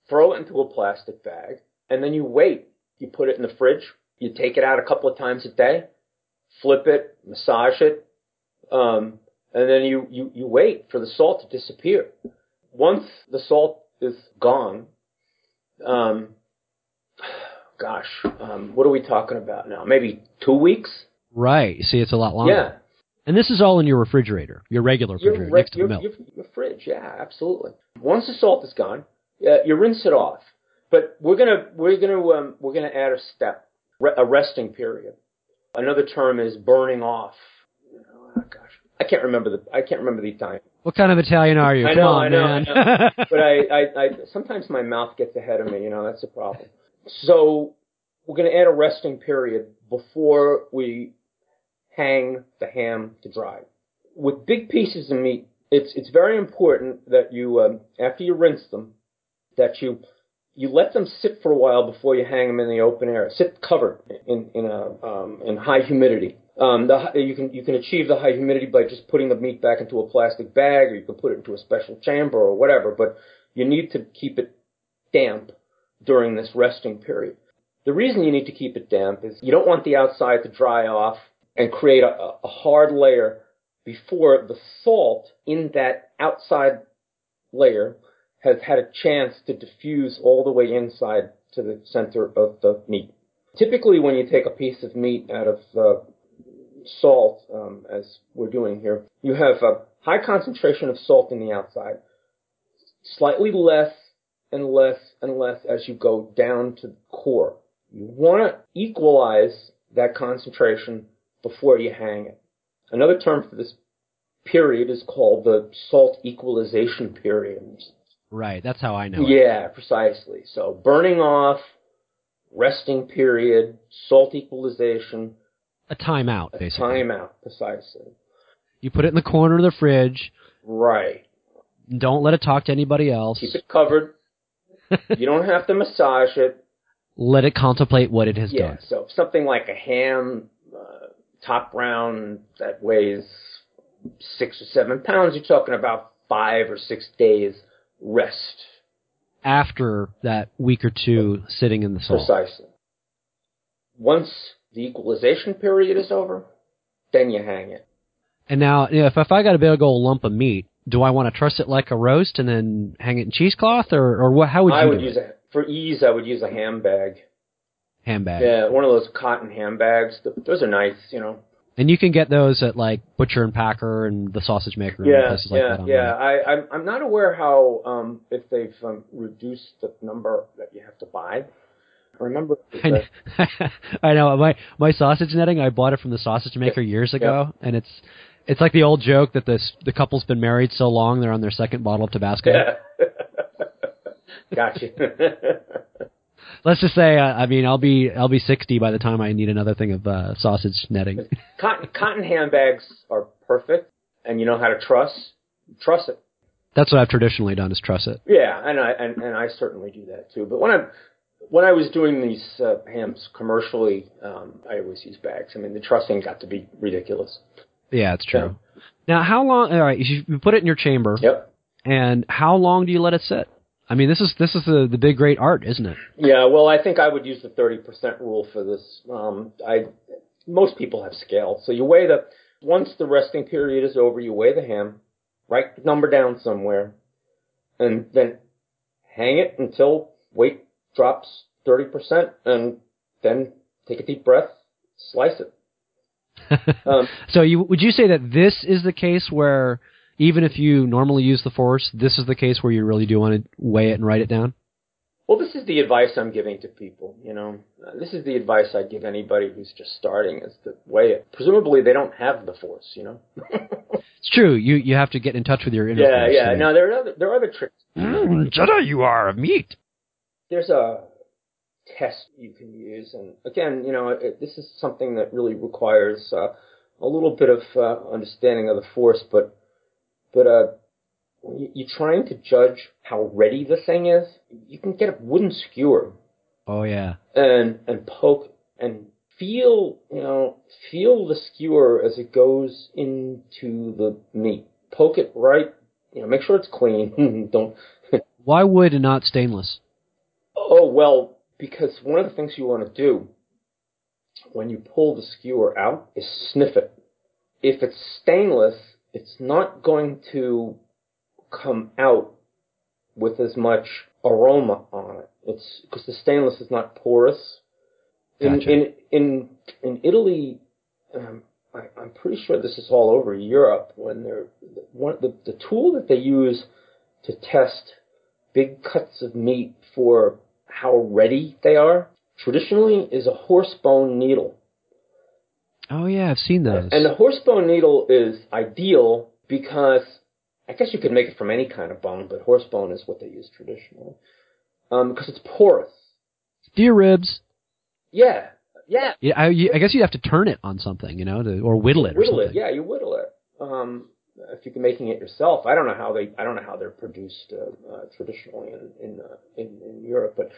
throw it into a plastic bag, and then you wait. You put it in the fridge. You take it out a couple of times a day, flip it, massage it, um, and then you, you, you wait for the salt to disappear. Once the salt is gone, um, gosh, um, what are we talking about now? Maybe two weeks? Right. See, it's a lot longer. Yeah. And this is all in your refrigerator, your regular refrigerator your, next to your, the milk. Your, your, fridge, yeah, absolutely. Once the salt is gone, uh, you rinse it off. But we're gonna we're gonna um, we're gonna add a step, a resting period. Another term is burning off. Oh, gosh, I can't remember the I can't remember the Italian. What kind of Italian are you? I Come know, on, I know, man. I know. but I, I, I sometimes my mouth gets ahead of me. You know, that's a problem. So we're going to add a resting period before we hang the ham to dry. With big pieces of meat, it's it's very important that you um, after you rinse them, that you you let them sit for a while before you hang them in the open air. Sit covered in in a um, in high humidity. Um, the, you can you can achieve the high humidity by just putting the meat back into a plastic bag, or you can put it into a special chamber or whatever. But you need to keep it damp during this resting period. The reason you need to keep it damp is you don't want the outside to dry off and create a, a hard layer before the salt in that outside layer has had a chance to diffuse all the way inside to the center of the meat. Typically, when you take a piece of meat out of uh, salt, um, as we're doing here, you have a high concentration of salt in the outside, slightly less and less and less as you go down to the core. You want to equalize that concentration before you hang it. Another term for this period is called the salt equalization period. Right, that's how I know yeah, it. precisely. So burning off resting period, salt equalization, A timeout, a basically. timeout, precisely. You put it in the corner of the fridge. Right. Don't let it talk to anybody else. Keep it covered. you don't have to massage it. Let it contemplate what it has Yeah, done. so something like a ham top round that weighs six or seven pounds, you're talking about five or six days rest. After that week or two sitting in the salt. Precisely. Once the equalization period is over, then you hang it. And now, you know, if, if I got a big old lump of meat, do I want to truss it like a roast and then hang it in cheesecloth, or or what? How would you I would it? use a for ease. I would use a ham bag. Handbag. Yeah, one of those cotton handbags. Those are nice, you know. And you can get those at like Butcher and Packer and the Sausage Maker and Yeah, places like yeah, that. online. yeah. I, I'm I'm not aware how um if they've um, reduced the number that you have to buy. I remember. I know, I know my my sausage netting. I bought it from the sausage maker Yeah. years ago, and it's it's like the old joke that this the couple's been married so long they're on their second bottle of Tabasco. Yeah. gotcha. Let's just say, uh, I mean, I'll be I'll be sixty by the time I need another thing of uh, sausage netting. cotton cotton handbags are perfect, and you know how to truss. Truss it. That's what I've traditionally done is truss it. Yeah, and I and, and I certainly do that too. But when I'm when I was doing these uh, hams commercially, um, I always use bags. I mean, the trussing got to be ridiculous. Yeah, it's true. Now, how long? All right, you you put it in your chamber, Yep. and how long do you let it sit? I mean, this is this is the the big great art, isn't it? Yeah. Well, I think I would use the thirty percent rule for this. Um, I most people have scale, so you weigh the once the resting period is over, you weigh the ham, write the number down somewhere, and then hang it until weight drops thirty percent, and then take a deep breath, slice it. Um, So, you would you say that this is the case where even if you normally use the force, this is the case where you really do want to weigh it and write it down? Well, this is the advice I'm giving to people. You know, uh, this is the advice I'd give anybody who's just starting: is to weigh it. Presumably, they don't have the force. You know. It's true. You you have to get in touch with your inner yeah, force. yeah. and- Now there are other there are other tricks. Mm, Jedi, you are a meat. There's a test you can use, and again, you know, it, this is something that really requires uh, a little bit of uh, understanding of the force, but but uh, you, you're trying to judge how ready the thing is. You can get a wooden skewer Oh yeah. and and poke and feel you know feel the skewer as it goes into the meat. Poke it right. You know, make sure it's clean. Don't. Why wood and not stainless? oh well, because one of the things you want to do when you pull the skewer out is sniff it. If it's stainless, it's not going to come out with as much aroma on it. It's because the stainless is not porous. In Gotcha. in in in Italy, um, I, I'm pretty sure this is all over Europe. When they're one the the tool that they use to test big cuts of meat for how ready they are traditionally is a horse bone needle. Oh yeah, I've seen those. And the horse bone needle is ideal because I guess you could make it from any kind of bone, but horse bone is what they use traditionally. Um, because it's porous. Deer ribs. Yeah, yeah. Yeah, I, I guess you'd have to turn it on something, you know, to, or whittle it or whittle something. it. Yeah, you whittle it. Um, if you're making it yourself, I don't know how they. I don't know how they're produced uh, uh, traditionally in in, uh, in in Europe, but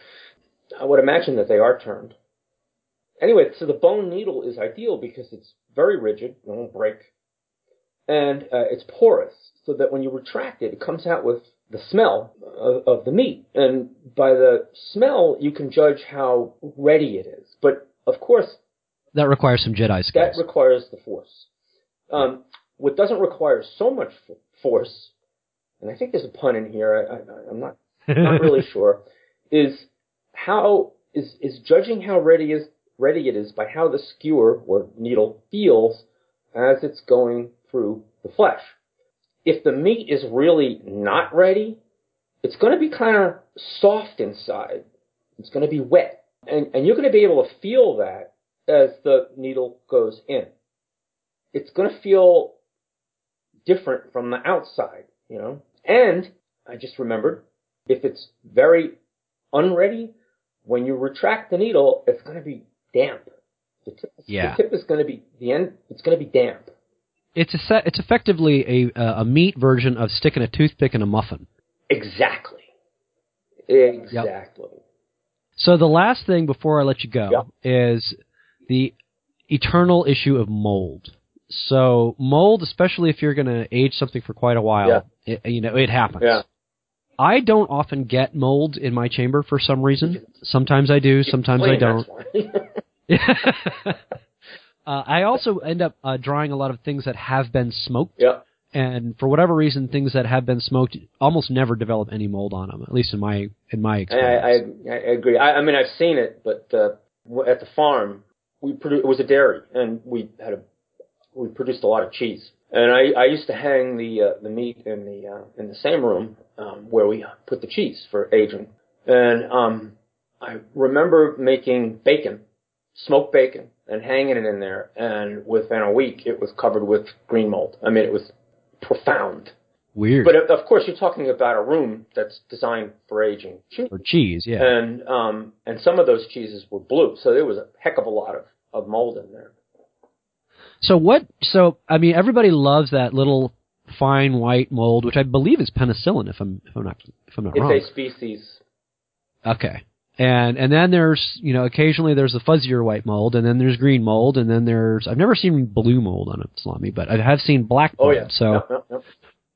I would imagine that they are turned. Anyway, so the bone needle is ideal because it's very rigid, it won't break, and uh, it's porous, so that when you retract it, it comes out with the smell of, of the meat, and by the smell you can judge how ready it is. But of course, That requires some Jedi skills. that requires the force. Um, what doesn't require so much force, and I think there's a pun in here. I, I, I'm not not really sure. Is how is is judging how ready is ready it is by how the skewer or needle feels as it's going through the flesh. If the meat is really not ready, it's going to be kind of soft inside. It's going to be wet, and and you're going to be able to feel that as the needle goes in. It's going to feel different from the outside, you know. And I just remembered if it's very unready when you retract the needle, it's going to be damp. The tip, Yeah. the tip is going to be the end. It's going to be damp. It's a it's effectively a uh, a meat version of sticking a toothpick in a muffin. Exactly. Exactly. So the last thing before I let you go is the eternal issue of mold. So mold, especially if you're going to age something for quite a while, it, you know, it happens. Yeah. I don't often get mold in my chamber for some reason. Sometimes I do, sometimes I don't. uh, I also end up uh, drawing a lot of things that have been smoked, yeah. and for whatever reason, things that have been smoked almost never develop any mold on them. At least in my in my I, experience. I, I agree. I, I mean, I've seen it, but uh, at the farm, we produ- it was a dairy, and we had a we produced a lot of cheese. And I, I used to hang the uh, the meat in the uh, in the same room um, where we put the cheese for aging. And um, I remember making bacon, smoked bacon, and hanging it in there. And within a week, it was covered with green mold. I mean, it was profound. Weird But of course, you're talking about a room that's designed for aging cheese for cheese, yeah. and um, and some of those cheeses were blue, so there was a heck of a lot of, of mold in there. So what? So I mean, everybody loves that little fine white mold, which I believe is penicillin. If I'm if I'm not if I'm not It's wrong. a species. Okay. And and then there's you know occasionally there's the fuzzier white mold, and then there's green mold, and then there's I've never seen blue mold on a salami, but I have seen black Oh mold. yeah. So Yep, yep, yep.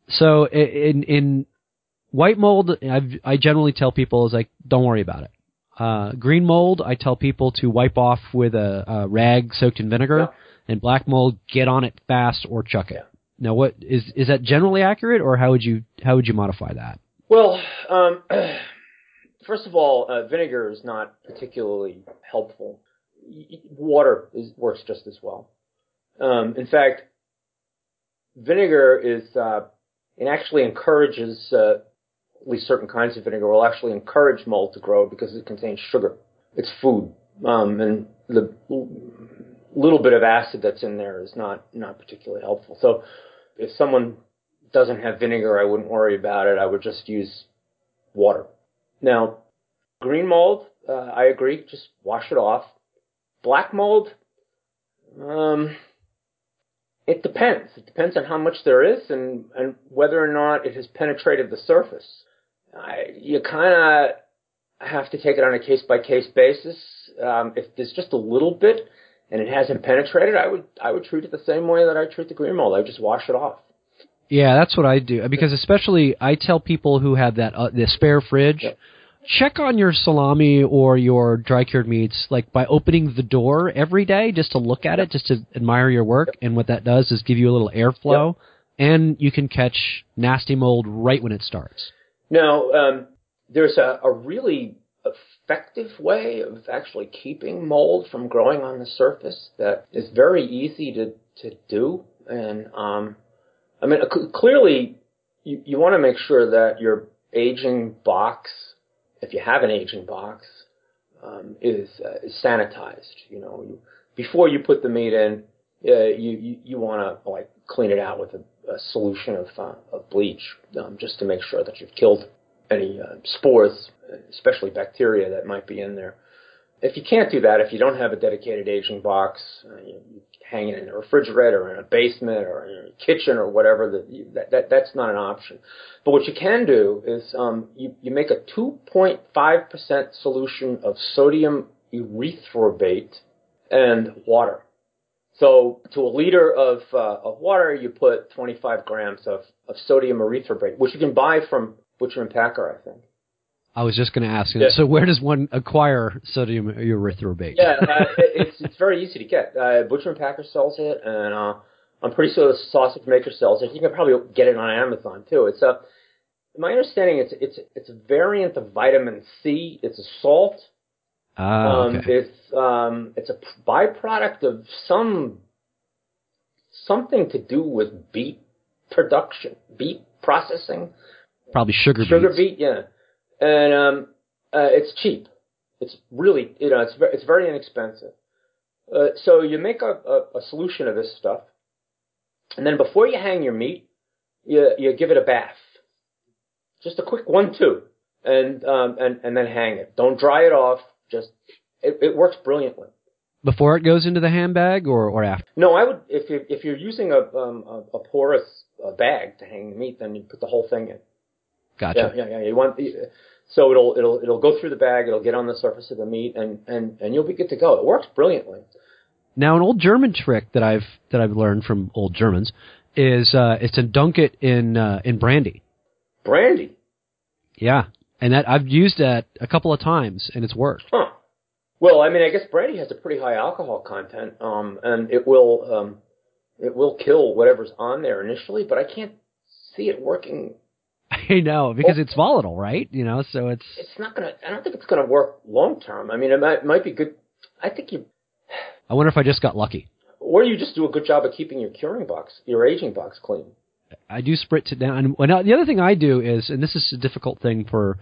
so in in white mold, I've, I generally tell people is like don't worry about it. Uh, green mold, I tell people to wipe off with a, a rag soaked in vinegar, Yeah. and black mold, get on it fast or chuck it. Yeah. Now, what is is that generally accurate, or how would you how would you modify that? Well, um, first of all, uh, vinegar is not particularly helpful. Water is, works just as well. Um, in fact, vinegar is uh, it actually encourages uh, at least certain kinds of vinegar will actually encourage mold to grow because it contains sugar. It's food, um, and the little bit of acid that's in there is not not particularly helpful. So, if someone doesn't have vinegar, I wouldn't worry about it. I would just use water. Now, green mold, uh, I agree. Just wash it off. Black mold, um, it depends. It depends on how much there is and, and whether or not it has penetrated the surface. I, you kind of have to take it on a case by case basis. Um, if there's just a little bit and it hasn't penetrated, I would I would treat it the same way that I treat the green mold. I would just wash it off. Yeah, that's what I do because especially I tell people who have that uh, the spare fridge, check on your salami or your dry cured meats like by opening the door every day just to look at it, just to admire your work. And what that does is give you a little airflow, and you can catch nasty mold right when it starts. Now, um, there's a, a really effective way of actually keeping mold from growing on the surface that is very easy to, to do. And, um, I mean, clearly, you, you want to make sure that your aging box, if you have an aging box, um, is, uh, is sanitized. You know, you, before you put the meat in, uh, you, you, you want to like clean it out with a, a solution of, uh, of bleach, um, just to make sure that you've killed any uh, spores, especially bacteria that might be in there. If you can't do that, if you don't have a dedicated aging box, uh, you, you hang it in a refrigerator or in a basement or in a kitchen or whatever, that, that, that that's not an option. But what you can do is um, you, you make a 2.5% solution of sodium erythrobate and water. So to a liter of, uh, of water, you put 25 grams of, of sodium erythrobate, which you can buy from Butcher and Packer, I think. I was just going to ask. Yeah. So where does one acquire sodium erythrobate? Yeah, uh, it, it's it's very easy to get. Uh, Butcher and Packer sells it, and uh, I'm pretty sure the sausage maker sells it. You can probably get it on Amazon too. It's a, my understanding, it's it's it's a variant of vitamin C. It's a salt. Ah, Um. It's um, it's a byproduct of some something to do with beet production, beet processing, Probably sugar beets. sugar beet, yeah, and um, uh, it's cheap. It's really, you know, it's ve- it's very inexpensive. Uh, so you make a, a, a solution of this stuff, and then before you hang your meat, you you give it a bath, just a quick one two, and um, and and then hang it. Don't dry it off. just it, it works brilliantly. Before it goes into the handbag or, or after? No, I would if you if you're using a um, a, a porous uh, bag to hang the meat, then you put the whole thing in. Gotcha. Yeah, yeah, yeah. You want so it'll it'll it'll go through the bag, it'll get on the surface of the meat, and and and you'll be good to go. It works brilliantly. Now, an old German trick that I've that I've learned from old Germans is uh, is to dunk it in uh, in brandy. Brandy. Yeah, and that I've used that a couple of times, and it's worked. Huh. Well, I mean, I guess brandy has a pretty high alcohol content, um, and it will um, it will kill whatever's on there initially, but I can't see it working. I know because it's volatile, right? You know, so it's It's not gonna. I don't think it's gonna work long term. I mean, it might, might be good. I think you, I wonder if I just got lucky. or you just do a good job of keeping your curing box, your aging box clean. I do spritz it down. And well, now, the other thing I do is, and this is a difficult thing for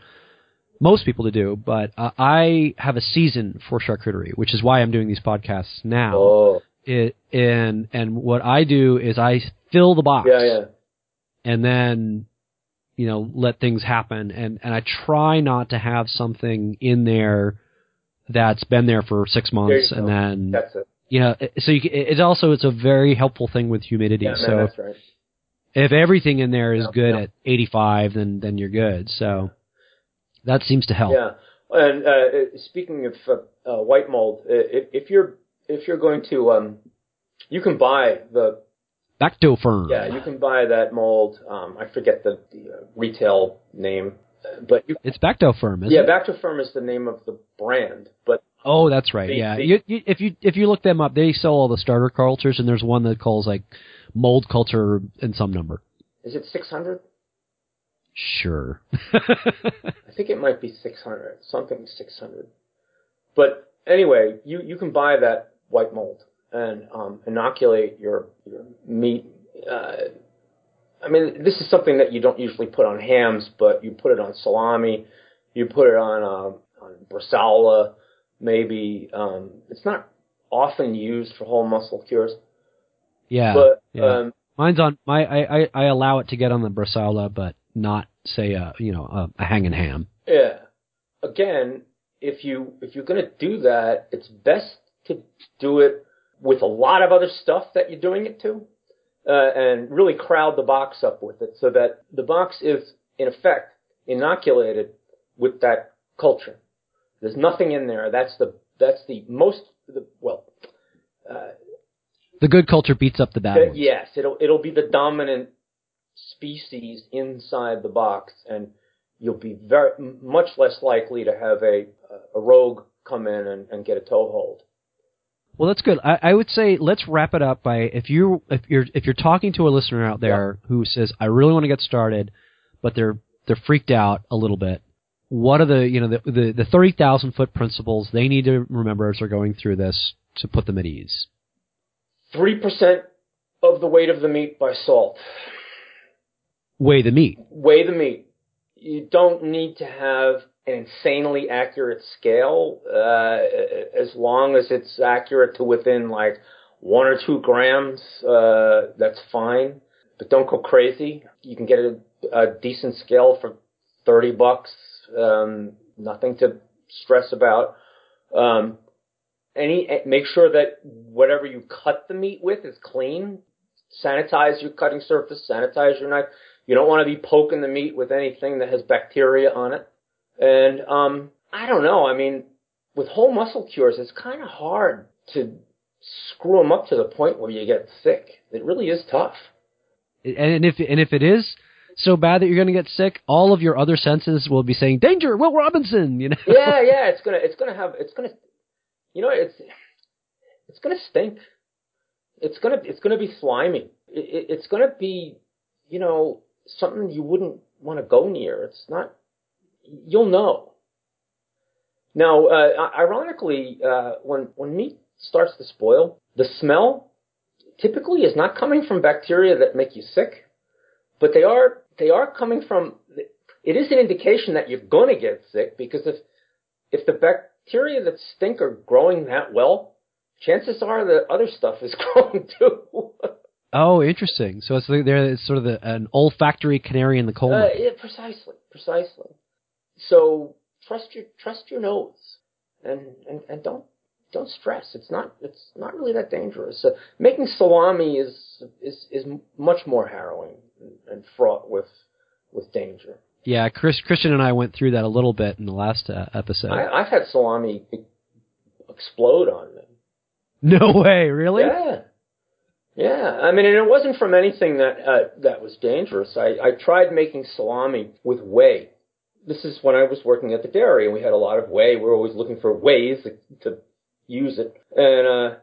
most people to do, but uh, I have a season for charcuterie, which is why I'm doing these podcasts now. Oh, It and and what I do is I fill the box, yeah, yeah. and then you know let things happen, and and I try not to have something in there that's been there for six months, and go. then That's it. you know so you, it's also it's a very helpful thing with humidity. Yeah, so that's right. if everything in there is Yeah, good yeah. at 85, then then you're good. So that seems to help. Yeah, and uh, speaking of uh, uh, white mold, if, if you're if you're going to, um, you can buy the Bactoferm. yeah, you can buy that mold. Um, I forget the, the uh, retail name, but you It's Bactoferm, isn't it? yeah, it? Bactoferm is the name of the brand, but oh, that's right. Yeah. you, you, if you if you look them up, they sell all the starter cultures, and there's one that calls like mold culture in some number. is it 600? Sure. I think it might be 600, something 600. But anyway, you, you can buy that white mold and um, inoculate your, your meat. Uh, I mean, this is something that you don't usually put on hams, but you put it on salami, you put it on, um, on bresaola, maybe. Um, it's not often used for whole muscle cures, yeah. but yeah. um, Mine's on my. I, I I allow it to get on the bresaola, but not say a you know a, a hanging ham. Yeah. Again, if you if you're going to do that, it's best to do it with a lot of other stuff that you're doing it to, uh, and really crowd the box up with it, so that the box is in effect inoculated with that culture. There's nothing in there. That's the that's the most the, well. Uh, The good culture beats up the bad ones. yes, it'll it'll be the dominant species inside the box, and you'll be very much less likely to have a a rogue come in and, and get a toehold. Well, that's good. I, I would say let's wrap it up by if you if you're if you're talking to a listener out there who says I really want to get started, but they're they're freaked out a little bit. What are the you know the the, the thirty thousand foot principles they need to remember as they're going through this to put them at ease? Three percent of the weight of the meat by salt. Weigh the meat. Weigh the meat. You don't need to have an insanely accurate scale, uh, as long as it's accurate to within like one or two grams. Uh, that's fine, but don't go crazy. You can get a, a decent scale for thirty bucks. Um, nothing to stress about. Um, any make sure that whatever you cut the meat with is clean. Sanitize your cutting surface. Sanitize your knife. You don't want to be poking the meat with anything that has bacteria on it. And um, I don't know. I mean, with whole muscle cures, it's kind of hard to screw them up to the point where you get sick. It really is tough. And if and if it is so bad that you're going to get sick, all of your other senses will be saying danger, Will Robinson. You know. yeah, yeah. It's gonna, it's gonna have, it's gonna, you know, it's, it's gonna stink. It's gonna, it's gonna be slimy. It, it, it's gonna be, you know, something you wouldn't want to go near. It's not. You'll know. Now, uh, ironically, uh, when when meat starts to spoil, the smell typically is not coming from bacteria that make you sick, but they are they are coming from. It is an indication that you're going to get sick because if if the bacteria that stink are growing that well, chances are the other stuff is growing too. Oh, interesting. So it's there. It's sort of the, an olfactory canary in the coal Uh, mine. yeah, precisely, precisely. So trust your trust your nose. and and, and don't don't stress. It's not it's not really that dangerous. Making salami is is is much more harrowing and, fraught with with danger. Yeah, Chris, Christian and I went through that a little bit in the last uh, episode. I, I've had salami explode on me. No way, really? Yeah. Yeah, I mean, and it wasn't from anything that uh, that was dangerous. I, I tried making salami with whey. This is when I was working at the dairy, and we had a lot of whey. We were always looking for ways to, to use it, and uh,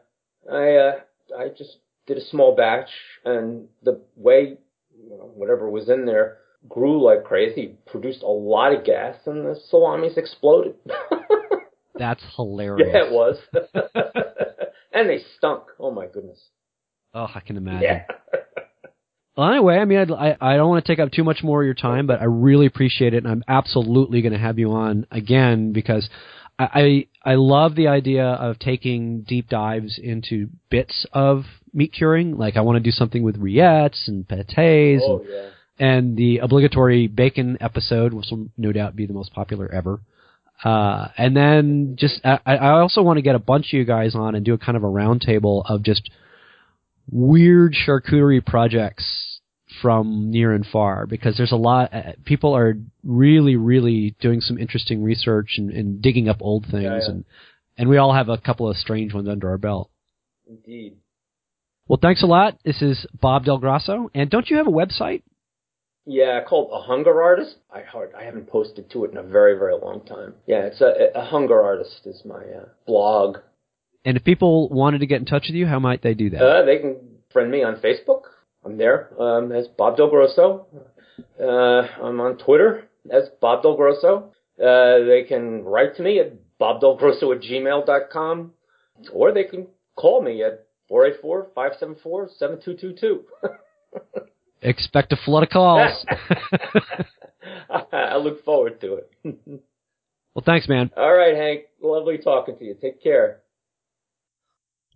I uh, I just did a small batch, and the whey, you know, whatever was in there, grew like crazy, produced a lot of gas, and the salamis exploded. That's hilarious. Yeah, it was. and they stunk. Oh my goodness. Oh, I can imagine. Yeah. Well, anyway, I mean, I'd, I I don't want to take up too much more of your time, but I really appreciate it, and I'm absolutely going to have you on again because I, I I love the idea of taking deep dives into bits of meat curing. Like I want to do something with rillettes and pâtés Oh and, yeah. and the obligatory bacon episode, which will no doubt be the most popular ever. Uh, and then just I, I also want to get a bunch of you guys on and do a kind of a roundtable of just weird charcuterie projects from near and far because there's a lot uh, people are really really doing some interesting research and, and digging up old things Yeah, yeah. and and we all have a couple of strange ones under our belt Indeed. well thanks a lot this is Bob Del Grosso and don't you have a website Yeah, called a hunger artist. I hard I haven't posted to it in a very very long time. Yeah, it's a, a hunger artist is my uh, blog. And if people wanted to get in touch with you how might they do that Uh, they can friend me on Facebook. I'm there um, as Bob Del Grosso. Uh, I'm on Twitter as Bob Del Grosso. Uh, they can write to me at bobdelgrosso at gmail.com or they can call me at 484-574-7222. expect a flood of calls I look forward to it. well thanks man All right, Hank. Lovely talking to you. Take care.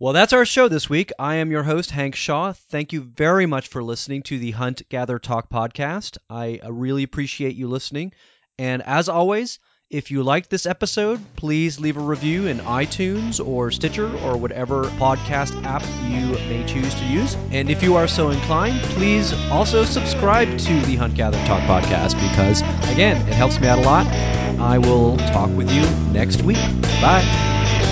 Well, that's our show this week. I am your host, Hank Shaw. Thank you very much for listening to the Hunt, Gather, Talk podcast. I uh, really appreciate you listening. And as always, if you liked this episode, please leave a review in iTunes or Stitcher or whatever podcast app you may choose to use. And if you are so inclined, please also subscribe to the Hunt, Gather, Talk podcast because, again, it helps me out a lot. I will talk with you next week. Bye.